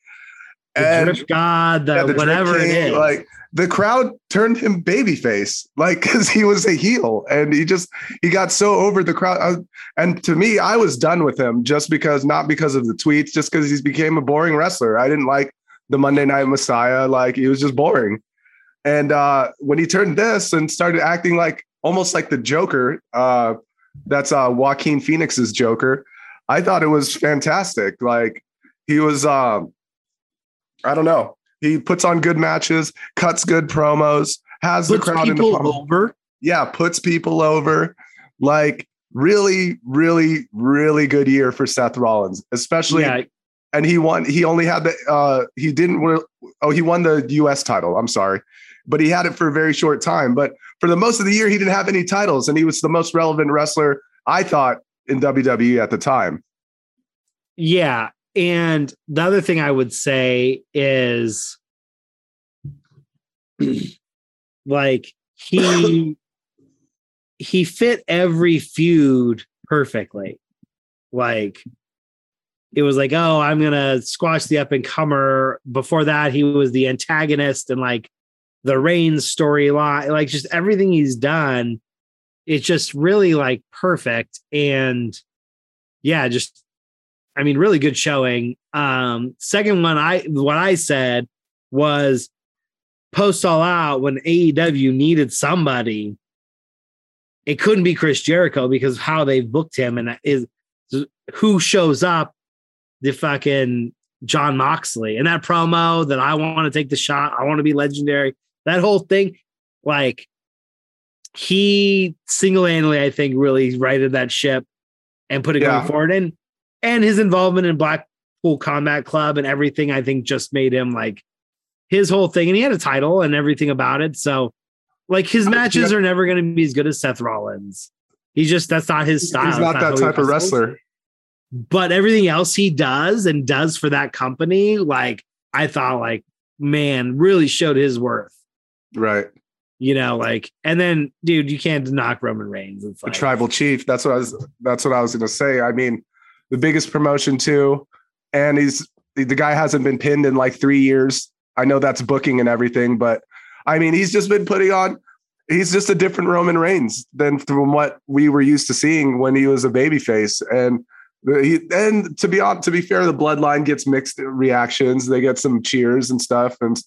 the and god, the, yeah, the whatever it King, is. Like the crowd turned him babyface, like because he was a heel, and he just he got so over the crowd. I- and to me, I was done with him just because, not because of the tweets, just because he's became a boring wrestler. I didn't like the Monday Night Messiah; like he was just boring. And uh, when he turned this and started acting like almost like the Joker, uh, that's uh, Joaquin Phoenix's Joker. I thought it was fantastic. Like he was, um, I don't know. He puts on good matches, cuts good promos, has puts the crowd in the palm. over. Yeah, puts people over. Like really, really, really good year for Seth Rollins, especially. Yeah, And he won. He only had the. Uh, he didn't. win- Oh, he won the U.S. title. I'm sorry, but he had it for a very short time. But for the most of the year, he didn't have any titles, and he was the most relevant wrestler I thought in WWE at the time. Yeah. And the other thing I would say is like he he fit every feud perfectly. Like it was like, oh, I'm gonna squash the up and comer. Before that, he was the antagonist and like the Reigns storyline, like just everything he's done. It's just really like perfect. And yeah, just I mean, really good showing. Um, second one, I what I said was post all out when AEW needed somebody. It couldn't be Chris Jericho because how they've booked him and is who shows up the fucking Jon Moxley and that promo that I want to take the shot. I want to be legendary. That whole thing, like he single handedly, I think, really righted that ship and put it Yeah. going forward. And and his involvement in Blackpool Combat Club and everything, I think, just made him like his whole thing. And he had a title and everything about it. So, like, his matches yeah. are never going to be as good as Seth Rollins. He's just that's not his style. He's not That's that type of wrestler. But everything else he does and does for that company, like I thought, like man, really showed his worth. Right. You know, like, and then, dude, you can't knock Roman Reigns. It's like, tribal chief. That's what I was. That's what I was going to say. I mean, the biggest promotion too, and he's the guy hasn't been pinned in like three years. I know that's booking and everything, but I mean, he's just been putting on. He's just a different Roman Reigns than from what we were used to seeing when he was a babyface. And he, and to be on, to be fair, the bloodline gets mixed reactions. They get some cheers and stuff, and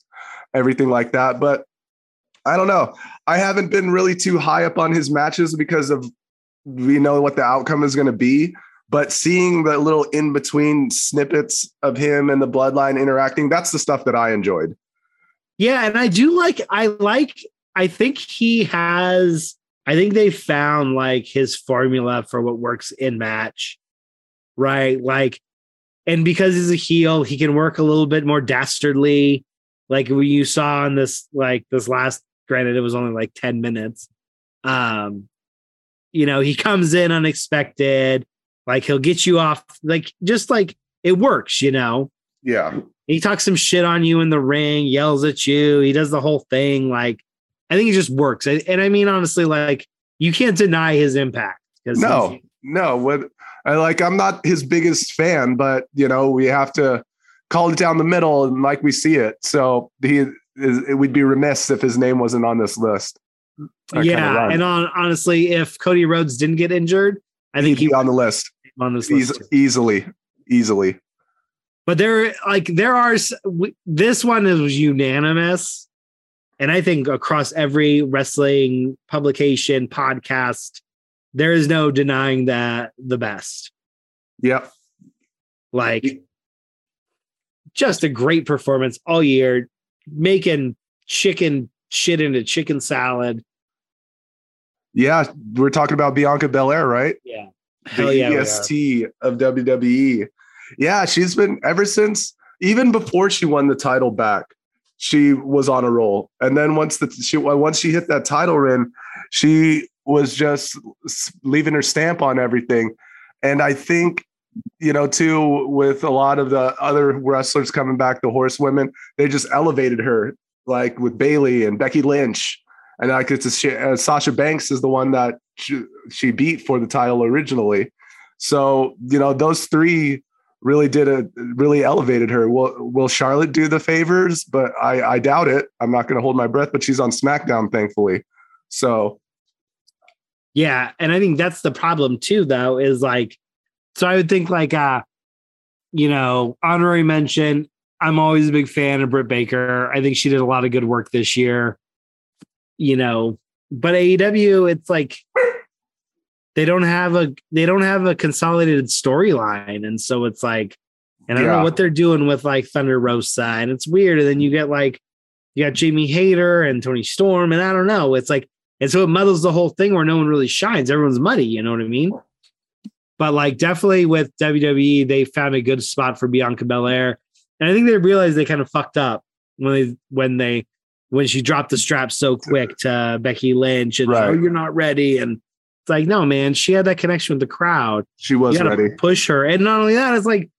everything like that. But I don't know. I haven't been really too high up on his matches because of we know what the outcome is going to be. But seeing the little in between snippets of him and the bloodline interacting, that's the stuff that I enjoyed. Yeah, and I do like I like I think he has I think they found like his formula for what works in match. Right? Like and because he's a heel, he can work a little bit more dastardly like we you saw in this like this last granted it was only like 10 minutes. Um you know, he comes in unexpected, like he'll get you off like just like it works, you know. Yeah. He talks some shit on you in the ring, yells at you. He does the whole thing. Like, I think it just works. And I mean, honestly, like, you can't deny his impact. No, no. What I like, I'm not his biggest fan, but you know, we have to call it down the middle and like we see it. So he is, it would be remiss if his name wasn't on this list. yeah, and on honestly, if Cody Rhodes didn't get injured, I think he'd be on the list. On this list, easily, easily. But there like there are this one is unanimous. And i think across every wrestling publication podcast there is no denying that the best. Yep. Like just a great performance all year making chicken shit into chicken salad. Yeah we're talking about bianca belair right? Yeah Hell the yeah, est of wwe yeah, she's been ever since even before she won the title back. She was on a roll, and then once the she once she hit that title ring, she was just leaving her stamp on everything. And I think you know, too, with a lot of the other wrestlers coming back, the horsewomen, they just elevated her, like with Bayley and Becky Lynch. And like it's a, uh, Sasha Banks is the one that she, she beat for the title originally. So, you know, those three really did a really elevated her. Will will Charlotte do the favors? But I I doubt it. I'm not going to hold my breath. But she's on SmackDown, thankfully. So yeah, and I think that's the problem too, though, is like so I would think like uh, you know, honorary mention. I'm always a big fan of Britt Baker. I think she did a lot of good work this year. You know, but AEW, it's like they don't have a they don't have a consolidated storyline, and so it's like, and I don't yeah. know what they're doing with like Thunder Rosa, and it's weird. And then you get like you got Jamie Hayter and Toni Storm, and I don't know. It's like, and so it muddles the whole thing where no one really shines. Everyone's muddy, you know what I mean? But like definitely with WWE, they found a good spot for Bianca Belair. And I think they realized they kind of fucked up when they when they when she dropped the strap so quick to Becky Lynch and right. oh, you're not ready. And it's like, no, man, she had that connection with the crowd. She was ready. Push her, and not only that, it's like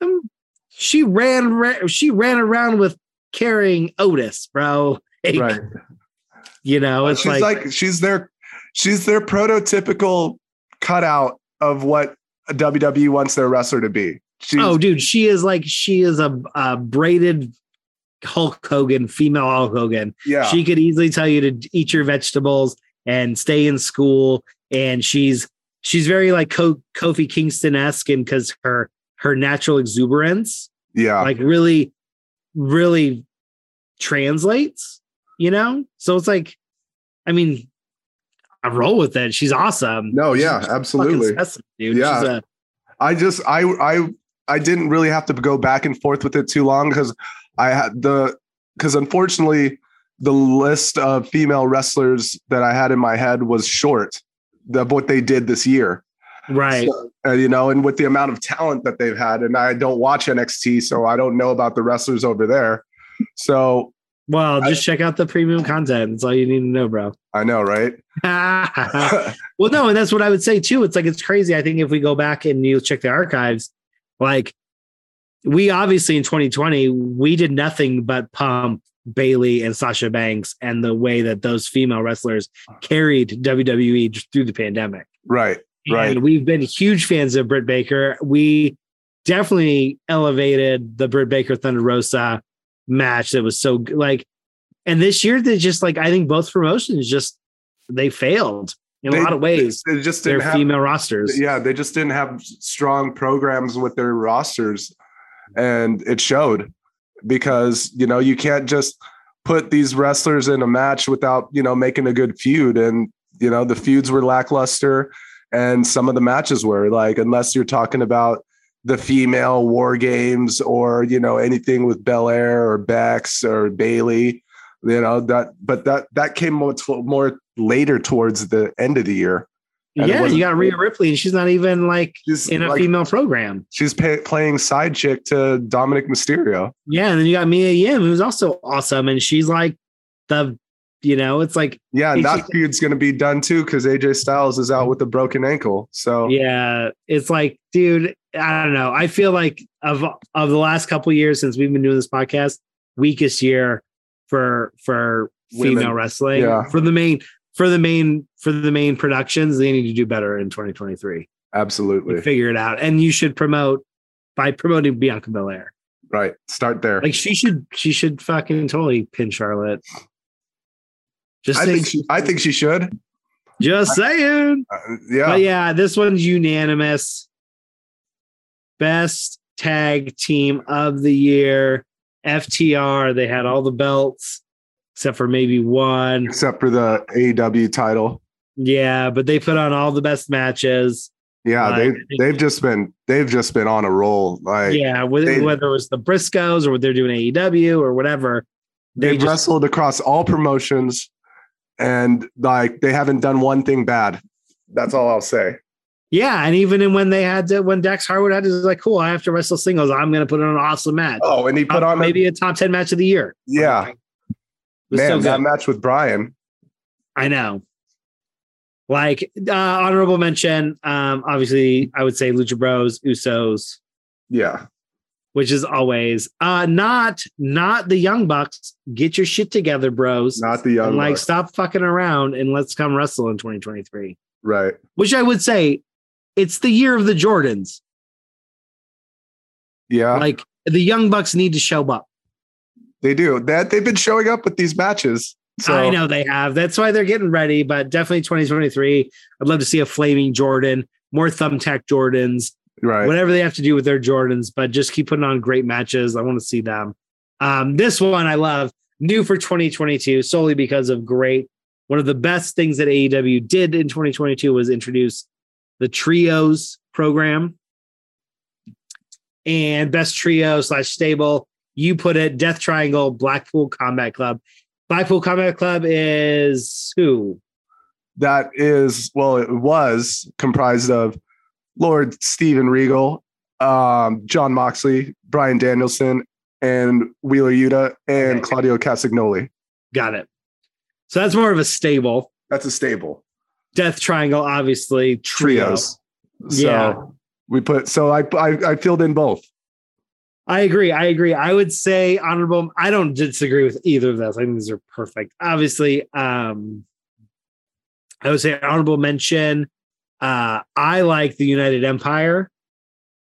um, she ran. She ran around with carrying Otis, bro. Like, right. You know, it's she's like, like she's their she's their prototypical cutout of what a WWE wants their wrestler to be. She's, oh, dude, she is like she is a, a braided Hulk Hogan, female Hulk Hogan. Yeah, she could easily tell you to eat your vegetables and stay in school and she's she's very like Co- Kofi Kingston esque, and because her her natural exuberance, yeah, like really, really translates, you know. So it's like, I mean, I roll with it. She's awesome. No, yeah, she's absolutely, dude. Yeah, a, I just I I I didn't really have to go back and forth with it too long because I had the because unfortunately the list of female wrestlers that I had in my head was short of what they did this year. Right. So, uh, you know, and with the amount of talent that they've had, and I don't watch NXT, so I don't know about the wrestlers over there. So, well, just I, check out the premium content. That's all you need to know, bro. I know, right? well, no, and that's what I would say too. It's like it's crazy. I think if we go back and you check the archives, like we obviously in 2020 we did nothing but pump Bayley and Sasha Banks and the way that those female wrestlers carried WWE through the pandemic. Right. And right. we've been huge fans of Britt Baker. We definitely elevated the Britt Baker Thunder Rosa match that was so like and this year they just like I think both promotions just they failed in they, a lot of ways. They just didn't their have, female rosters. Yeah, they just didn't have strong programs with their rosters and it showed because you know you can't just put these wrestlers in a match without you know making a good feud, and you know the feuds were lackluster, and some of the matches were like unless you're talking about the female war games or you know anything with Belair or Bex or Bayley you know that, but that that came more, more later towards the end of the year. Yeah, you got Rhea Ripley, and she's not even like in a like, female program. She's pay, playing side chick to Dominik Mysterio. Yeah, and then you got Mia Yim, who's also awesome, and she's like the, you know, it's like yeah, and that feud's going to be done too because AJ Styles is out with a broken ankle. So yeah, it's like, dude, I don't know. I feel like of of the last couple years since we've been doing this podcast, weakest year for for Women. female wrestling yeah. for the main for the main for the main productions, they need to do better in 2023. Absolutely. figure it out. And you should promote by promoting Bianca Belair. Right. Start there. Like she should she should fucking totally pin Charlotte. Just I think she, I think she should. Just saying. Uh, yeah. But yeah, this one's unanimous. Best tag team of the year. FTR. They had all the belts except for maybe one. Except for the AEW title. Yeah, but they put on all the best matches. Yeah, uh, they they've just been they've just been on a roll. Like yeah, whether, they, whether it was the Briscoes or what they're doing AEW or whatever, they have wrestled across all promotions, and like they haven't done one thing bad. That's all I'll say. Yeah, and even in when they had to, when Dax Harwood had to like, cool, I have to wrestle singles. I'm going to put on an awesome match. Oh, and he put on maybe a, a top ten match of the year. Yeah, Man, so that match with Bryan. I know. Like uh, honorable mention, um, obviously, I would say Lucha Bros, Usos. Yeah. Which is always uh not not the young bucks. Get your shit together, bros. Not the young and, like stop fucking around and let's come wrestle in 2023. Right. Which I would say it's the year of the Jordans. Yeah. Like the young bucks need to show up. They do that. They've been showing up with these matches. So. I know they have. That's why they're getting ready. But definitely 2023. I'd love to see a flaming Jordan, more thumbtack Jordans, right? Whatever they have to do with their Jordans, but just keep putting on great matches. I want to see them. Um, this one I love, new for 2022, solely because of great. One of the best things that AEW did in 2022 was introduce the trios program and best trio slash stable you put it Death Triangle, Blackpool Combat Club. Blackpool Combat Club is who? That is, well, it was comprised of Lord Steven Regal, um, Jon Moxley, Bryan Danielson, and Wheeler Yuta, and okay. Claudio Castagnoli. Got it. So that's more of a stable. That's a stable. Death Triangle, obviously. Trio. Trios. So yeah. we put, so I, I, I filled in both. I agree. I agree. I would say honorable. I don't disagree with either of those. I think these are perfect. Obviously, um, I would say honorable mention. Uh, I like the United Empire.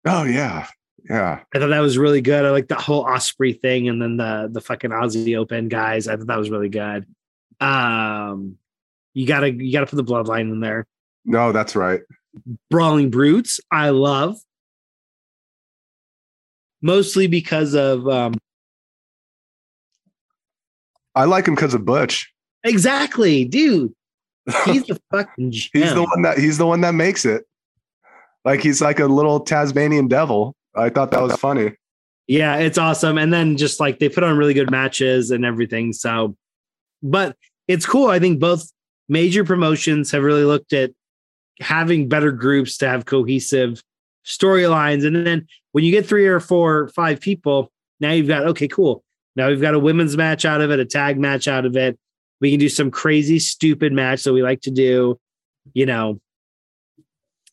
Oh yeah, yeah. I thought that was really good. I like the whole Ospreay thing, and then the the fucking Aussie Open guys. I thought that was really good. Um, you gotta you gotta put the Bloodline in there. No, that's right. Brawling Brutes. I love mostly because of um I like him because of Butch. Exactly, dude. He's the fucking gem. He's the one that he's the one that makes it. Like he's like a little Tasmanian devil. I thought that was funny. Yeah, it's awesome. And then just like they put on really good matches and everything. So, but it's cool. I think both major promotions have really looked at having better groups to have cohesive storylines. And then when you get three or four, five people, now you've got, okay, cool. Now we've got a women's match out of it, a tag match out of it. We can do some crazy, stupid match that we like to do, you know,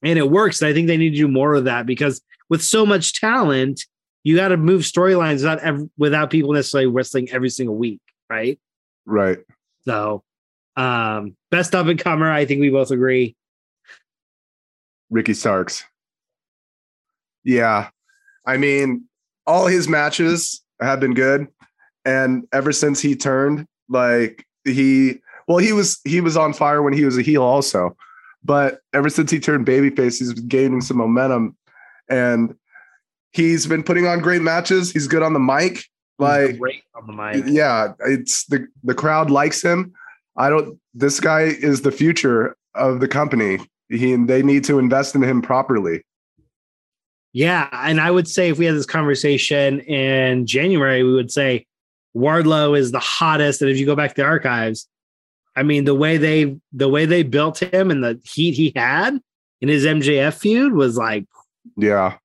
and it works. And I think they need to do more of that because with so much talent, you got to move storylines without without people necessarily wrestling every single week, right? Right. So, um, best up and comer, I think we both agree. Ricky Starks. Yeah. I mean, all his matches have been good. And ever since he turned, like he well, he was he was on fire when he was a heel also. But ever since he turned babyface, he's gaining some momentum. And he's been putting on great matches. He's good on the mic. Like great on the mic. yeah, it's the the crowd likes him. I don't. This guy is the future of the company. He they need to invest in him properly. Yeah, and I would say if we had this conversation in January, we would say Wardlow is the hottest. And if you go back to the archives, I mean the way they the way they built him and the heat he had in his MJF feud was like, Yeah,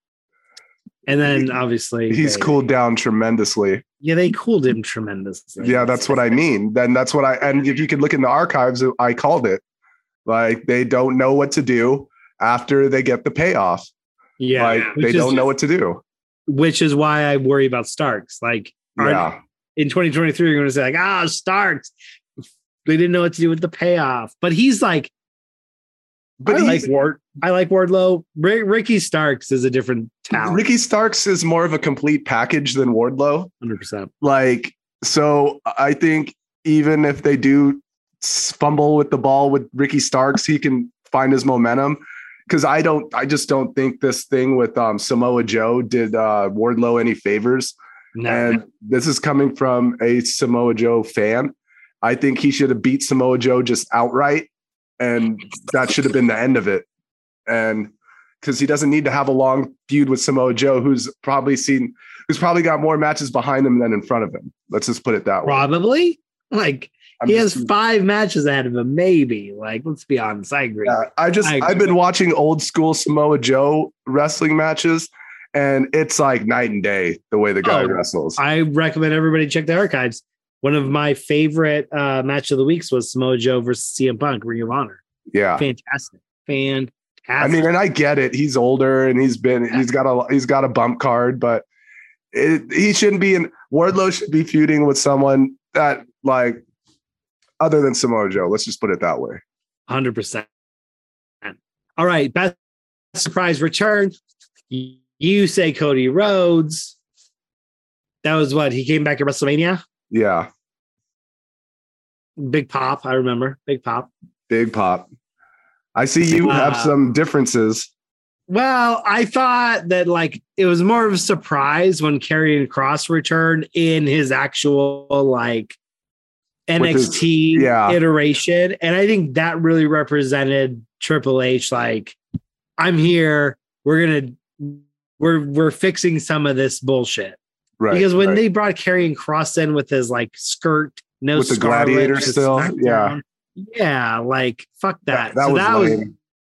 and then obviously he's they- cooled down tremendously. Yeah, they cooled him tremendously. Yeah, that's what I mean. Then that's what I and if you could look in the archives, I called it. Like they don't know what to do after they get the payoff. Yeah, like which they is- don't know what to do. which is why I worry about Starks. Like are- Yeah. in 2023, you're going to say like, ah, Starks. They didn't know what to do with the payoff, but he's like, But I he's, like Ward. I like Wardlow. Ri- Ricky Starks is a different talent. Ricky Starks is more of a complete package than Wardlow. hundred percent. Like, so I think even if they do fumble with the ball with Ricky Starks, he can find his momentum. Because I don't, I just don't think this thing with um, Samoa Joe did uh, Wardlow any favors. No, And this is coming from a Samoa Joe fan. I think he should have beat Samoa Joe just outright, and that should have been the end of it. And because he doesn't need to have a long feud with Samoa Joe, who's probably seen, who's probably got more matches behind him than in front of him. Let's just put it that way. probably like I'm he just- has five matches ahead of him. Maybe like let's be honest. I agree. Yeah, I just I I've been watching old school Samoa Joe wrestling matches, and it's like night and day the way the guy Oh, wrestles. I recommend everybody check the archives. One of my favorite uh, match of the weeks was Samoa Joe versus CM Punk, Ring of Honor. yeah. Fantastic, fantastic. I mean, and I get it. He's older and he's been he's got a he's got a bump card, but it, he shouldn't be in Wardlow should be feuding with someone that like other than Samoa Joe. Let's just put it that way. Hundred percent. All right, best surprise return. You say Cody Rhodes. That was what he came back at WrestleMania. Yeah, Big pop, I remember. Big pop. big pop. I see you have Uh, some differences. Well, I thought that like it was more of a surprise when Karrion Kross returned in his actual like NXT yeah. iteration, and I think that really represented Triple H. Like, I'm here. We're gonna we're we're fixing some of this bullshit Right. because when right. they brought Karrion Kross in with his like skirt, no With the gladiator still, SmackDown, yeah, like fuck that. that, that So was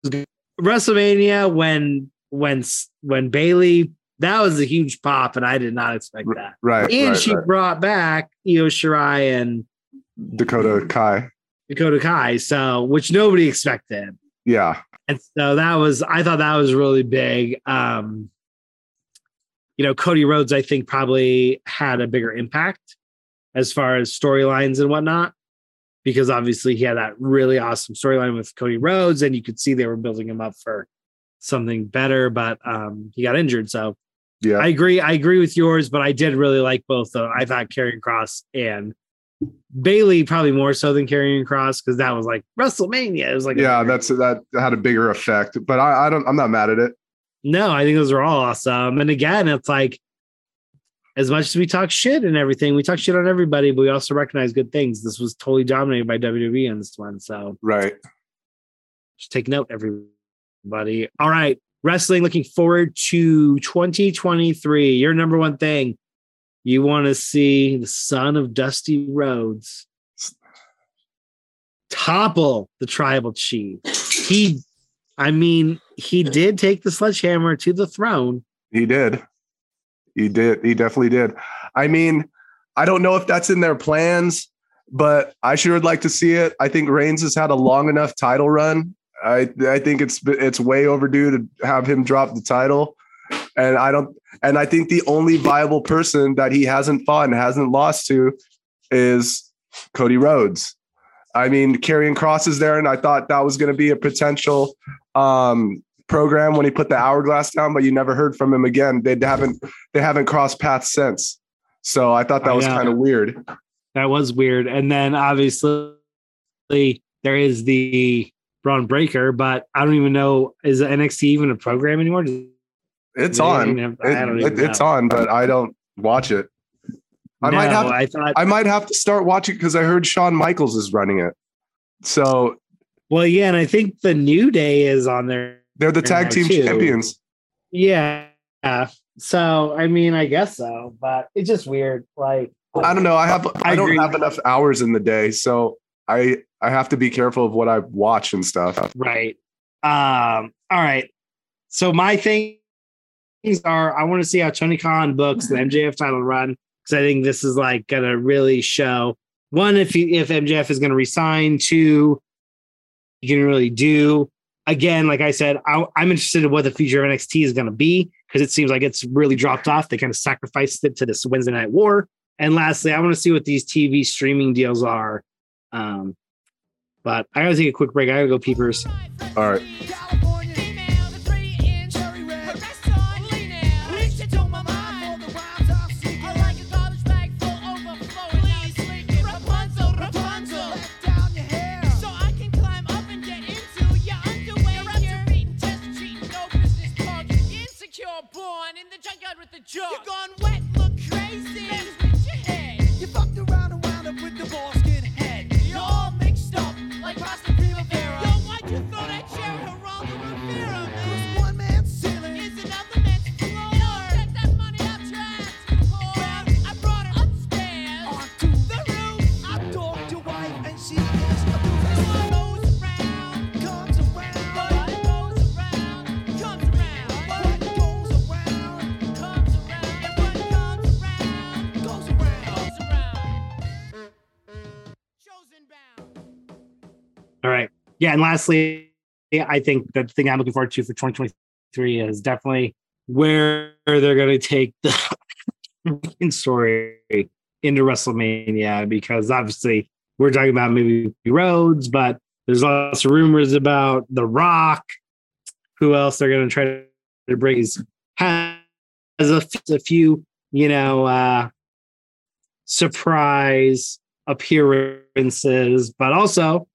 that was. WrestleMania when when when Bayley that was a huge pop, and I did not expect that. right. And right, she right. brought back Io Shirai and Dakota Kai. Dakota Kai, so which nobody expected, Yeah. and so that was I thought that was really big. Um, you know, Cody Rhodes I think probably had a bigger impact as far as storylines and whatnot. Because obviously he had that really awesome storyline with Cody Rhodes, and you could see they were building him up for something better, but um, he got injured. So Yeah. I agree. I agree with yours, but I did really like both. Though I thought Karrion Kross and Bayley probably more so than Karrion Kross because that was like WrestleMania. It was like yeah, that's that had a bigger effect. But I, I don't I'm not mad at it. no. I think those are all awesome. And again, it's like as much as we talk shit and everything, we talk shit on everybody, but we also recognize good things. This was totally dominated by WWE in this one, so Right. just take note, everybody. All right, wrestling. Looking forward to 2023. Your number one thing. You want to see the son of Dusty Rhodes topple the tribal chief. He, I mean, he did take the sledgehammer to the throne. He did. He did. He definitely did. I mean, I don't know if that's in their plans, but I sure would like to see it. I think Reigns has had a long enough title run. I I think it's it's way overdue to have him drop the title. And I don't and I think the only viable person that he hasn't fought and hasn't lost to is Cody Rhodes. I mean, Karrion Kross is there, and I thought that was going to be a potential um, program when he put the hourglass down, but you never heard from him again. They haven't they haven't crossed paths since. So I thought that I was kind of weird. That was weird. And then obviously there is the Bron Breakker, but I don't even know is NXT even a program anymore? Does- It's on. have- It- it- it's know. on, but I don't watch it. I might No, have I thought. I might have to start watching because I heard Shawn Michaels is running it. So well, yeah, and I think the New Day is on there. they're the tag team too. champions. Yeah. So I mean, I guess so, but it's just weird. Like I don't know. I have I, I don't have enough hours in the day, so I I have to be careful of what I watch and stuff. Right. Um, all right. So my things are I want to see how Tony Khan books the MJF title run because I think this is like gonna really show one if he, if MJF is gonna resign, two you can really do. Again, like I said, I, I'm interested in what the future of NXT is going to be because it seems like it's really dropped off. They kind of sacrificed it to this Wednesday Night War. And lastly, I want to see what these TV streaming deals are. Um, but I got to take a quick break. I got to go peepers. All right. Yeah. And lastly, I think the thing I'm looking forward to for 2023 is definitely where they're going to take the story into WrestleMania because obviously we're talking about maybe Rhodes, but there's lots of rumors about The Rock. Who else they're going to try to bring? Is has a, a few, you know, uh, surprise appearances, but also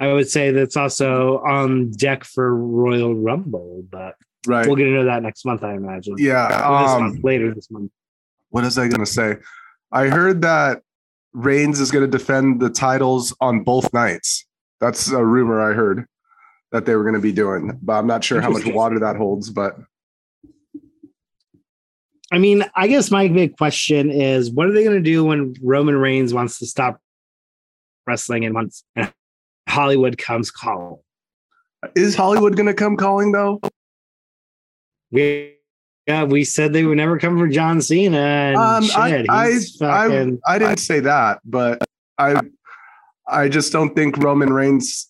I would say that's also on deck for Royal Rumble, but Right. we'll get into that next month, I imagine. yeah. This Um, month, later this month. what is I going to say? I heard that Reigns is going to defend the titles on both nights. That's a rumor I heard that they were going to be doing, but I'm not sure how much water that holds. But I mean, I guess my big question is what are they going to do when Roman Reigns wants to stop wrestling and once Hollywood comes calling? is Hollywood going to come calling though? We yeah, we said they would never come for John Cena. And Um, shit, I, I, I, fucking- I didn't say that, but I, I just don't think Roman Reigns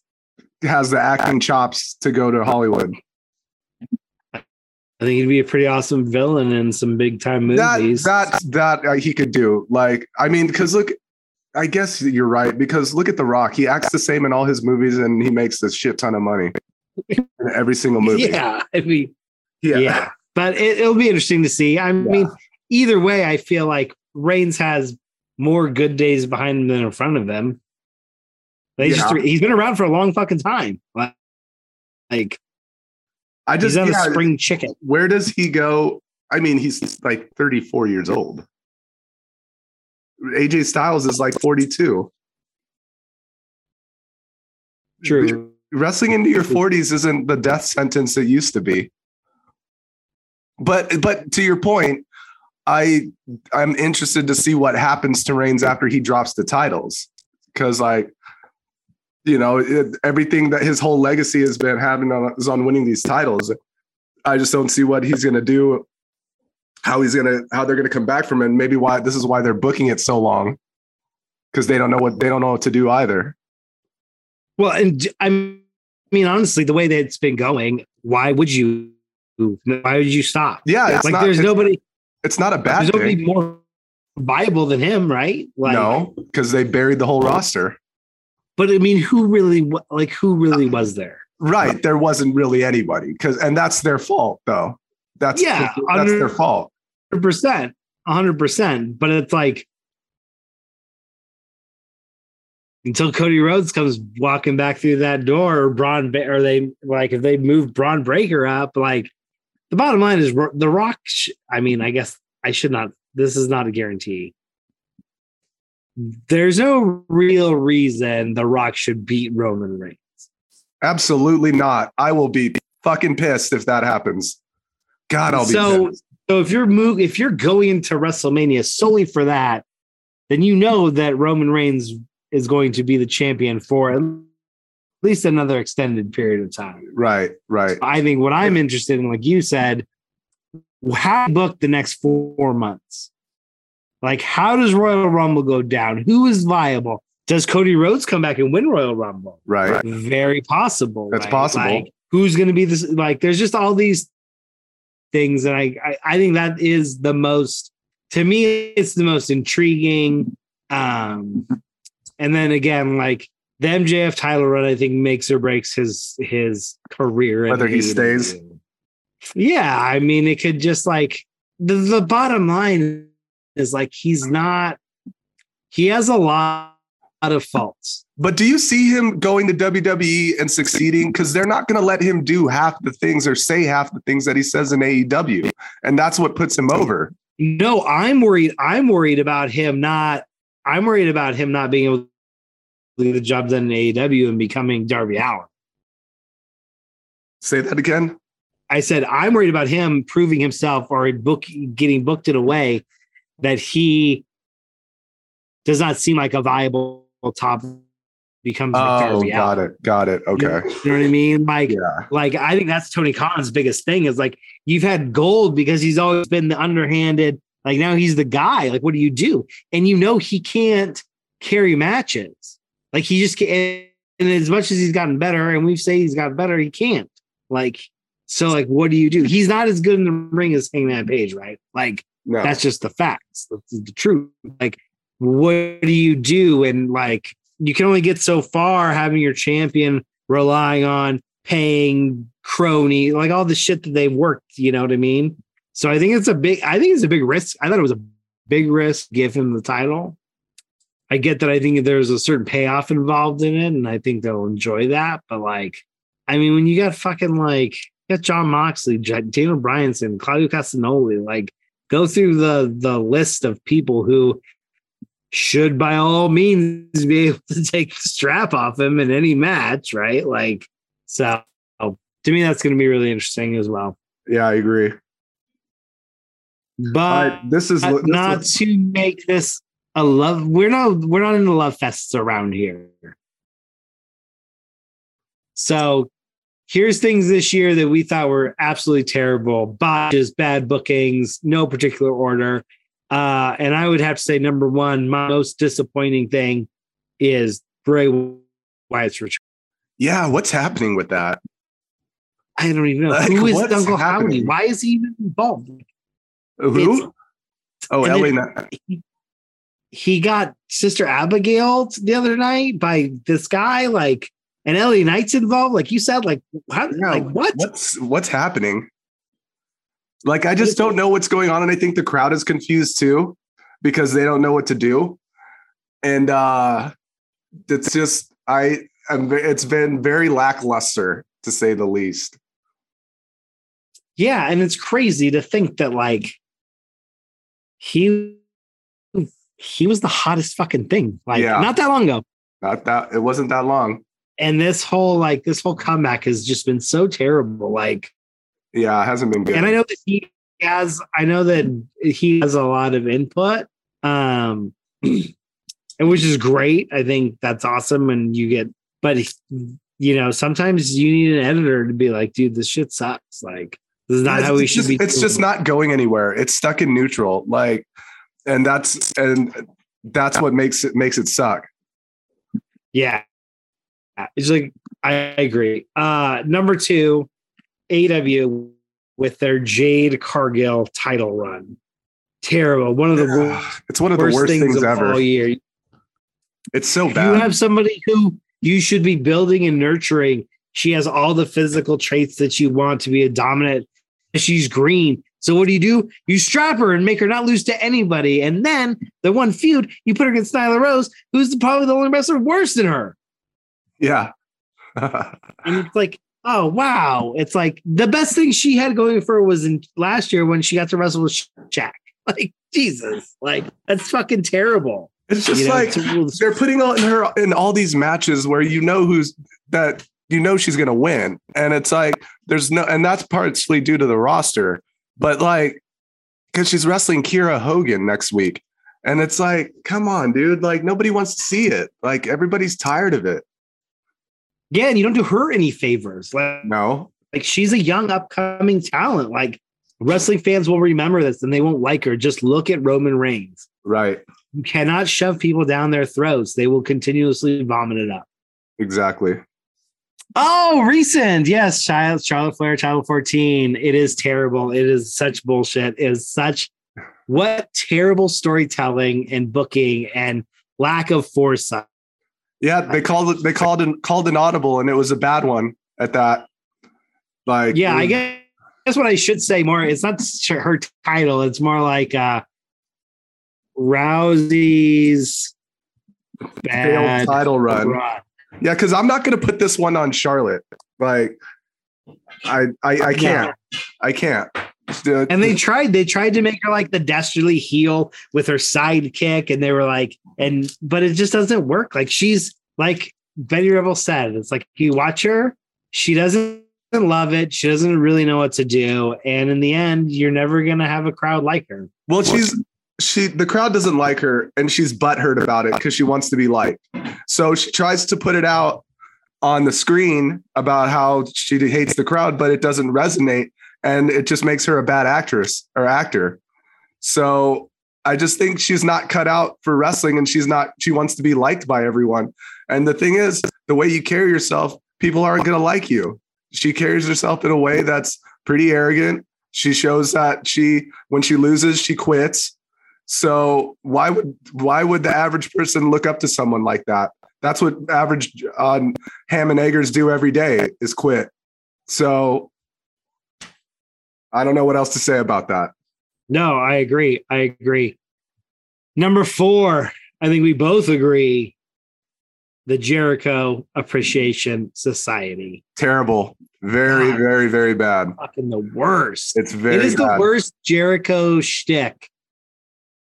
has the acting chops to go to Hollywood. I think he'd be a pretty awesome villain in some big time That movies. that that uh, he could do. Like, I mean, because look, I guess you're right. Because look at The Rock; he acts the same in all his movies, and he makes a shit ton of money in every single movie. yeah, I mean, yeah, yeah. But it, it'll be interesting to see. I mean, either way, I feel like Reigns has more good days behind him than in front of them. They just he's been around for a long fucking time. Like, like I he's just not yeah, a spring chicken. where does he go? I mean, he's like 34 years old. AJ Styles is like 42. True. Wrestling into your 40s isn't the death sentence it used to be. But but to your point, I I'm interested to see what happens to Reigns after he drops the titles. Cause like, you know, it, everything that his whole legacy has been having on is on winning these titles. I just don't see what he's gonna do, how he's gonna how they're gonna come back from it. And maybe why this is why they're booking it so long. Because they don't know what they don't know what to do either. Well, and I mean, honestly, the way that it's been going, why would you? Why would you stop? Yeah, it's like not there's it's, nobody. it's not a bad There's nobody thing. more viable than him, right? Like, no, because they buried the whole roster. But I mean, who really? Like, who really was there? Right. There wasn't really anybody. Cause and that's their fault though. That's Yeah, that's their fault. Hundred percent, hundred percent. But it's like until Cody Rhodes comes walking back through that door, or Braun, or they like if they move Bron Breakker up, like the bottom line is the Rock. Sh- I mean, I guess I should not. This is not a guarantee. there's no real reason The Rock should beat Roman Reigns. Absolutely not. I will be fucking pissed if that happens. God, I'll be so pissed. so if you're move if you're going to WrestleMania solely for that, then you know that Roman Reigns is going to be the champion for at least another extended period of time. Right, right. I think what I'm interested in, like you said, how book the next four months. Like, how does Royal Rumble go down? Who is viable? Does Cody Rhodes come back and win Royal Rumble? Right. Very possible. That's right? possible. Like, who's going to be this? Like, there's just all these things, and I, I, I think that is the most. To me, it's the most intriguing. Um, and then again, like the MJF Tyler run, I think makes or breaks his his career. Whether he stays. Yeah, I mean, it could just like the the bottom line is like he's not. He has a lot of faults. But do you see him going to WWE and succeeding? Because they're not going to let him do half the things or say half the things that he says in AEW. And that's what puts him over. No, I'm worried. I'm worried about him not. I'm worried about him not being able to do the job done in AEW and becoming Darby Allin. Say that again. I said I'm worried about him proving himself or book getting booked in a way that he does not seem like a viable top becomes like Oh, got it. Got it. Okay, you know what I mean? Like, Yeah. like I think that's Tony Khan's biggest thing is like you've had gold because he's always been the underhanded. Like now he's the guy. Like, what do you do? And you know he can't carry matches. Like he just can't. And as much as he's gotten better, and we say he's gotten better, he can't. Like, so like, what do you do? He's not as good in the ring as Hangman Page, right? Like, No. that's just the facts. That's the truth. Like, what do you do? And like, you can only get so far having your champion relying on paying crony, like all the shit that they've worked. You know what I mean? So I think it's a big. I think it's a big risk. I thought it was a big risk. Give him the title. I get that. I think there's a certain payoff involved in it, and I think they'll enjoy that. But like, I mean, when you got fucking like, you got Jon Moxley, Daniel Bryanson, Claudio Castagnoli, like go through the the list of people who should by all means be able to take the strap off him in any match, right? Like, so to me, that's going to be really interesting as well. yeah, I agree. But Uh, this is this not is- to make this a love. We're not. We're not in the love fests around here. So here's things this year that we thought were absolutely terrible botches, bad bookings, no particular order. Uh, and I would have to say, number one, my most disappointing thing is Bray Wyatt's return. yeah. What's happening with that? I don't even know Like, who is Uncle Howdy. Why is he even involved? Who? Oh, and LA. then- Knight. he got Sister Abigail the other night by this guy, like, and LA Knight's involved, like you said, like, how, Yeah, like what? What's what's happening? Like I just don't know what's going on, and I think the crowd is confused too because they don't know what to do, and uh it's just I am. It's been very lackluster to say the least. Yeah, and it's crazy to think that like he he was the hottest fucking thing, like Yeah. not that long ago. Not that it wasn't that long. And this whole like this whole comeback has just been so terrible. Like, Yeah, it hasn't been good. and I know that he has, I know that he has a lot of input, um, and which is great. I think that's awesome. And you get, but you know, sometimes you need an editor to be like, dude, this shit sucks. Like, this is not how we should just, be. It's doing just not going anywhere. It's stuck in neutral. Like, and that's and that's what makes it makes it suck. Yeah. It's like I agree. Uh number two, AEW with their Jade Cargill title run. Terrible. One of the worst, It's one of the worst worst things, things of ever. all year. It's so If bad. you have somebody who you should be building and nurturing. She has all the physical traits that you want to be a dominant. She's green. So what do you do? You strap her and make her not lose to anybody. And then the one feud, you put her against Nyla Rose, who's probably the only wrestler worse than her. yeah. And it's like, oh wow. It's like the best thing she had going for her was in last year when she got to wrestle with Shaq. Like, Jesus. Like, that's fucking terrible. It's just You know, like to- they're putting on her in all these matches where you know who's that you know she's gonna win, and it's like there's no, and that's partially due to the roster, but like because she's wrestling Kiera Hogan next week, and it's like, come on, dude, like nobody wants to see it, like everybody's tired of it. Yeah, and you don't do her any favors. Like, No, like she's a young upcoming talent. Like wrestling fans will remember this and they won't like her. Just look at Roman Reigns. right, You cannot shove people down their throats. They will continuously vomit it up. exactly. Oh, recent. Yes, Charlotte, Charlotte Flair, Child 14. It is terrible. It is such bullshit. It is such what terrible storytelling and booking and lack of foresight. Yeah, they called it. They called an called an audible, and it was a bad one at that. Like, Yeah, I guess that's what I should say more. It's not her title, it's more like uh Rousey's failed bad title run. run. Yeah, because I'm not going to put this one on Charlotte. Like, I I, I can't. I can't. And they tried, they tried to make her like the dastardly heel with her sidekick, and they were like, and but it just doesn't work. Like she's like Betty Rebel said, it's like you watch her, she doesn't love it, she doesn't really know what to do, and in the end, you're never gonna have a crowd like her. well, she's she. The crowd doesn't like her, and she's butthurt about it because she wants to be liked. So she tries to put it out on the screen about how she hates the crowd, but it doesn't resonate, and it just makes her a bad actress or actor. So I just think she's not cut out for wrestling, and she's not. She wants to be liked by everyone. And the thing is, the way you carry yourself, people aren't going to like you. She carries herself in a way that's pretty arrogant. She shows that she, when she loses, she quits. So why would why would the average person look up to someone like that? That's what average uh, ham and eggers do every day is quit. So I don't know what else to say about that. No, I agree. I agree. Number four, I think we both agree the Jericho Appreciation Society. Terrible, very, God. very, very bad. Fucking the worst. It's very it is the worst Jericho shtick.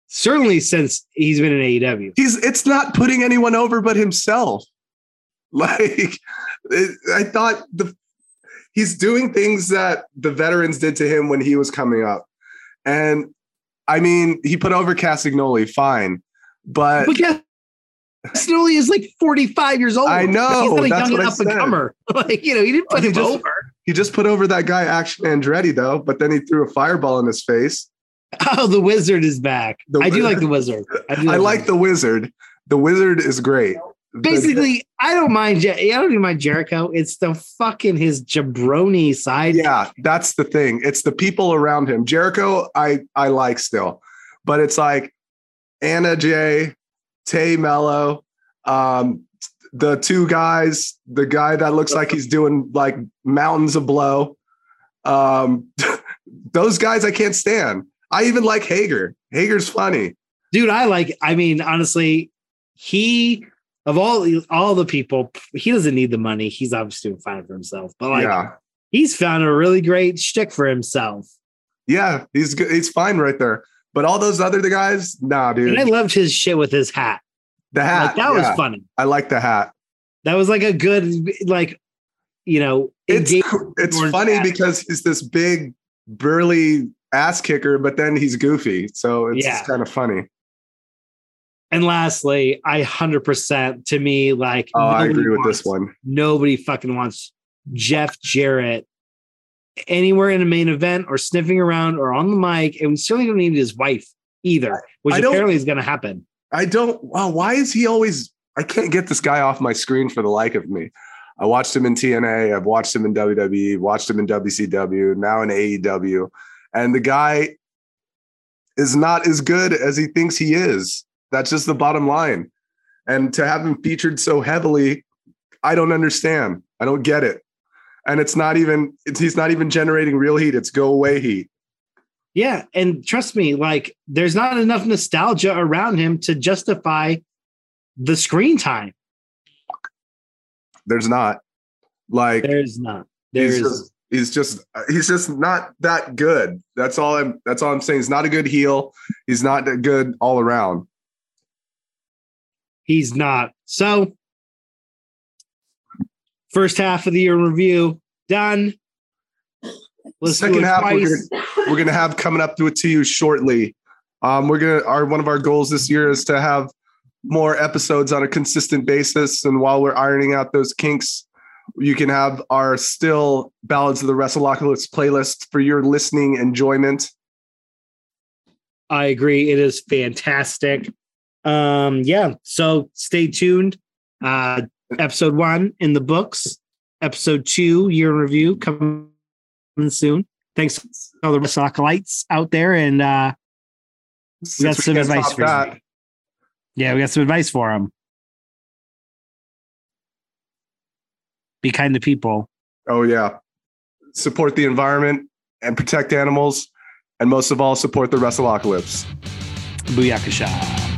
Certainly since he's been in AEW. he's it's not putting anyone over but himself like it, i thought the he's doing things that the veterans did to him when he was coming up and i mean he put over Castagnoli, fine but But yeah, Snowley is like 45 years old. I know, He's not a young up and comer. Like, you know, he didn't put He him just- over. he just put over that guy action andretti though but then he threw a fireball in his face Oh, the wizard is back. The I do like the wizard. I, do i like the wizard the wizard is great basically i don't mind i don't even mind jericho. It's the fucking his jabroni side. Yeah that's the thing. It's the people around him. Jericho i i like still. But it's like Anna Jay Tay Melo um the two guys the guy that looks like he's doing like mountains of blow. Um those guys i can't stand. I even like hager. Hager's funny. Dude i like i mean honestly he of all all the people he doesn't need the money. He's obviously doing fine for himself but like yeah. he's found a really great shtick for himself. Yeah he's good he's fine right there. But all those other guys nah dude. And i loved his shit with his hat. The hat like that was funny. I like the hat. That was like a good like you know it's it's funny that. because he's this big burly ass kicker but then he's goofy. So it's Yeah. kind of funny and lastly i 100% to me like oh i agree with this one nobody fucking wants Jeff Jarrett anywhere in a main event or sniffing around or on the mic. And we certainly don't need his wife either, which apparently is going to happen. i don't wow why is he always i can't get this guy off my screen for the like of me i watched him in tna i've watched him in wwe watched him in wcw now in aew and the guy is not as good as he thinks he is that's just the bottom line. And to have him featured so heavily i don't understand. I don't get it. And it's not even it's, he's not even generating real heat. It's go away heat. Yeah. And trust me, like there's not enough nostalgia around him to justify the screen time. there's not. Like There's not. he's There's just, he's just he's just not that good. That's all i'm that's all i'm saying. He's not a good heel. He's not that good all around he's not. So, first half of the year review done. Let's Second half, we're twice. gonna, we're gonna have coming up to it to you shortly. Um, we're gonna our one of our goals this year is to have more episodes on a consistent basis, and while we're ironing out those kinks, you can have our still ballads of the Wrestleocalypse playlist for your listening enjoyment. I agree. It is fantastic. Um, yeah. So stay tuned. Uh, episode one in the books. Episode two, year in review, coming soon. Thanks to all the Wrestleocalypse out there, and uh, we got Since some advice for you. Yeah, we got some advice for them. Be kind to people. Oh yeah. Support the environment and protect animals, and most of all, support the Wrestleocalypse. Booyakasha.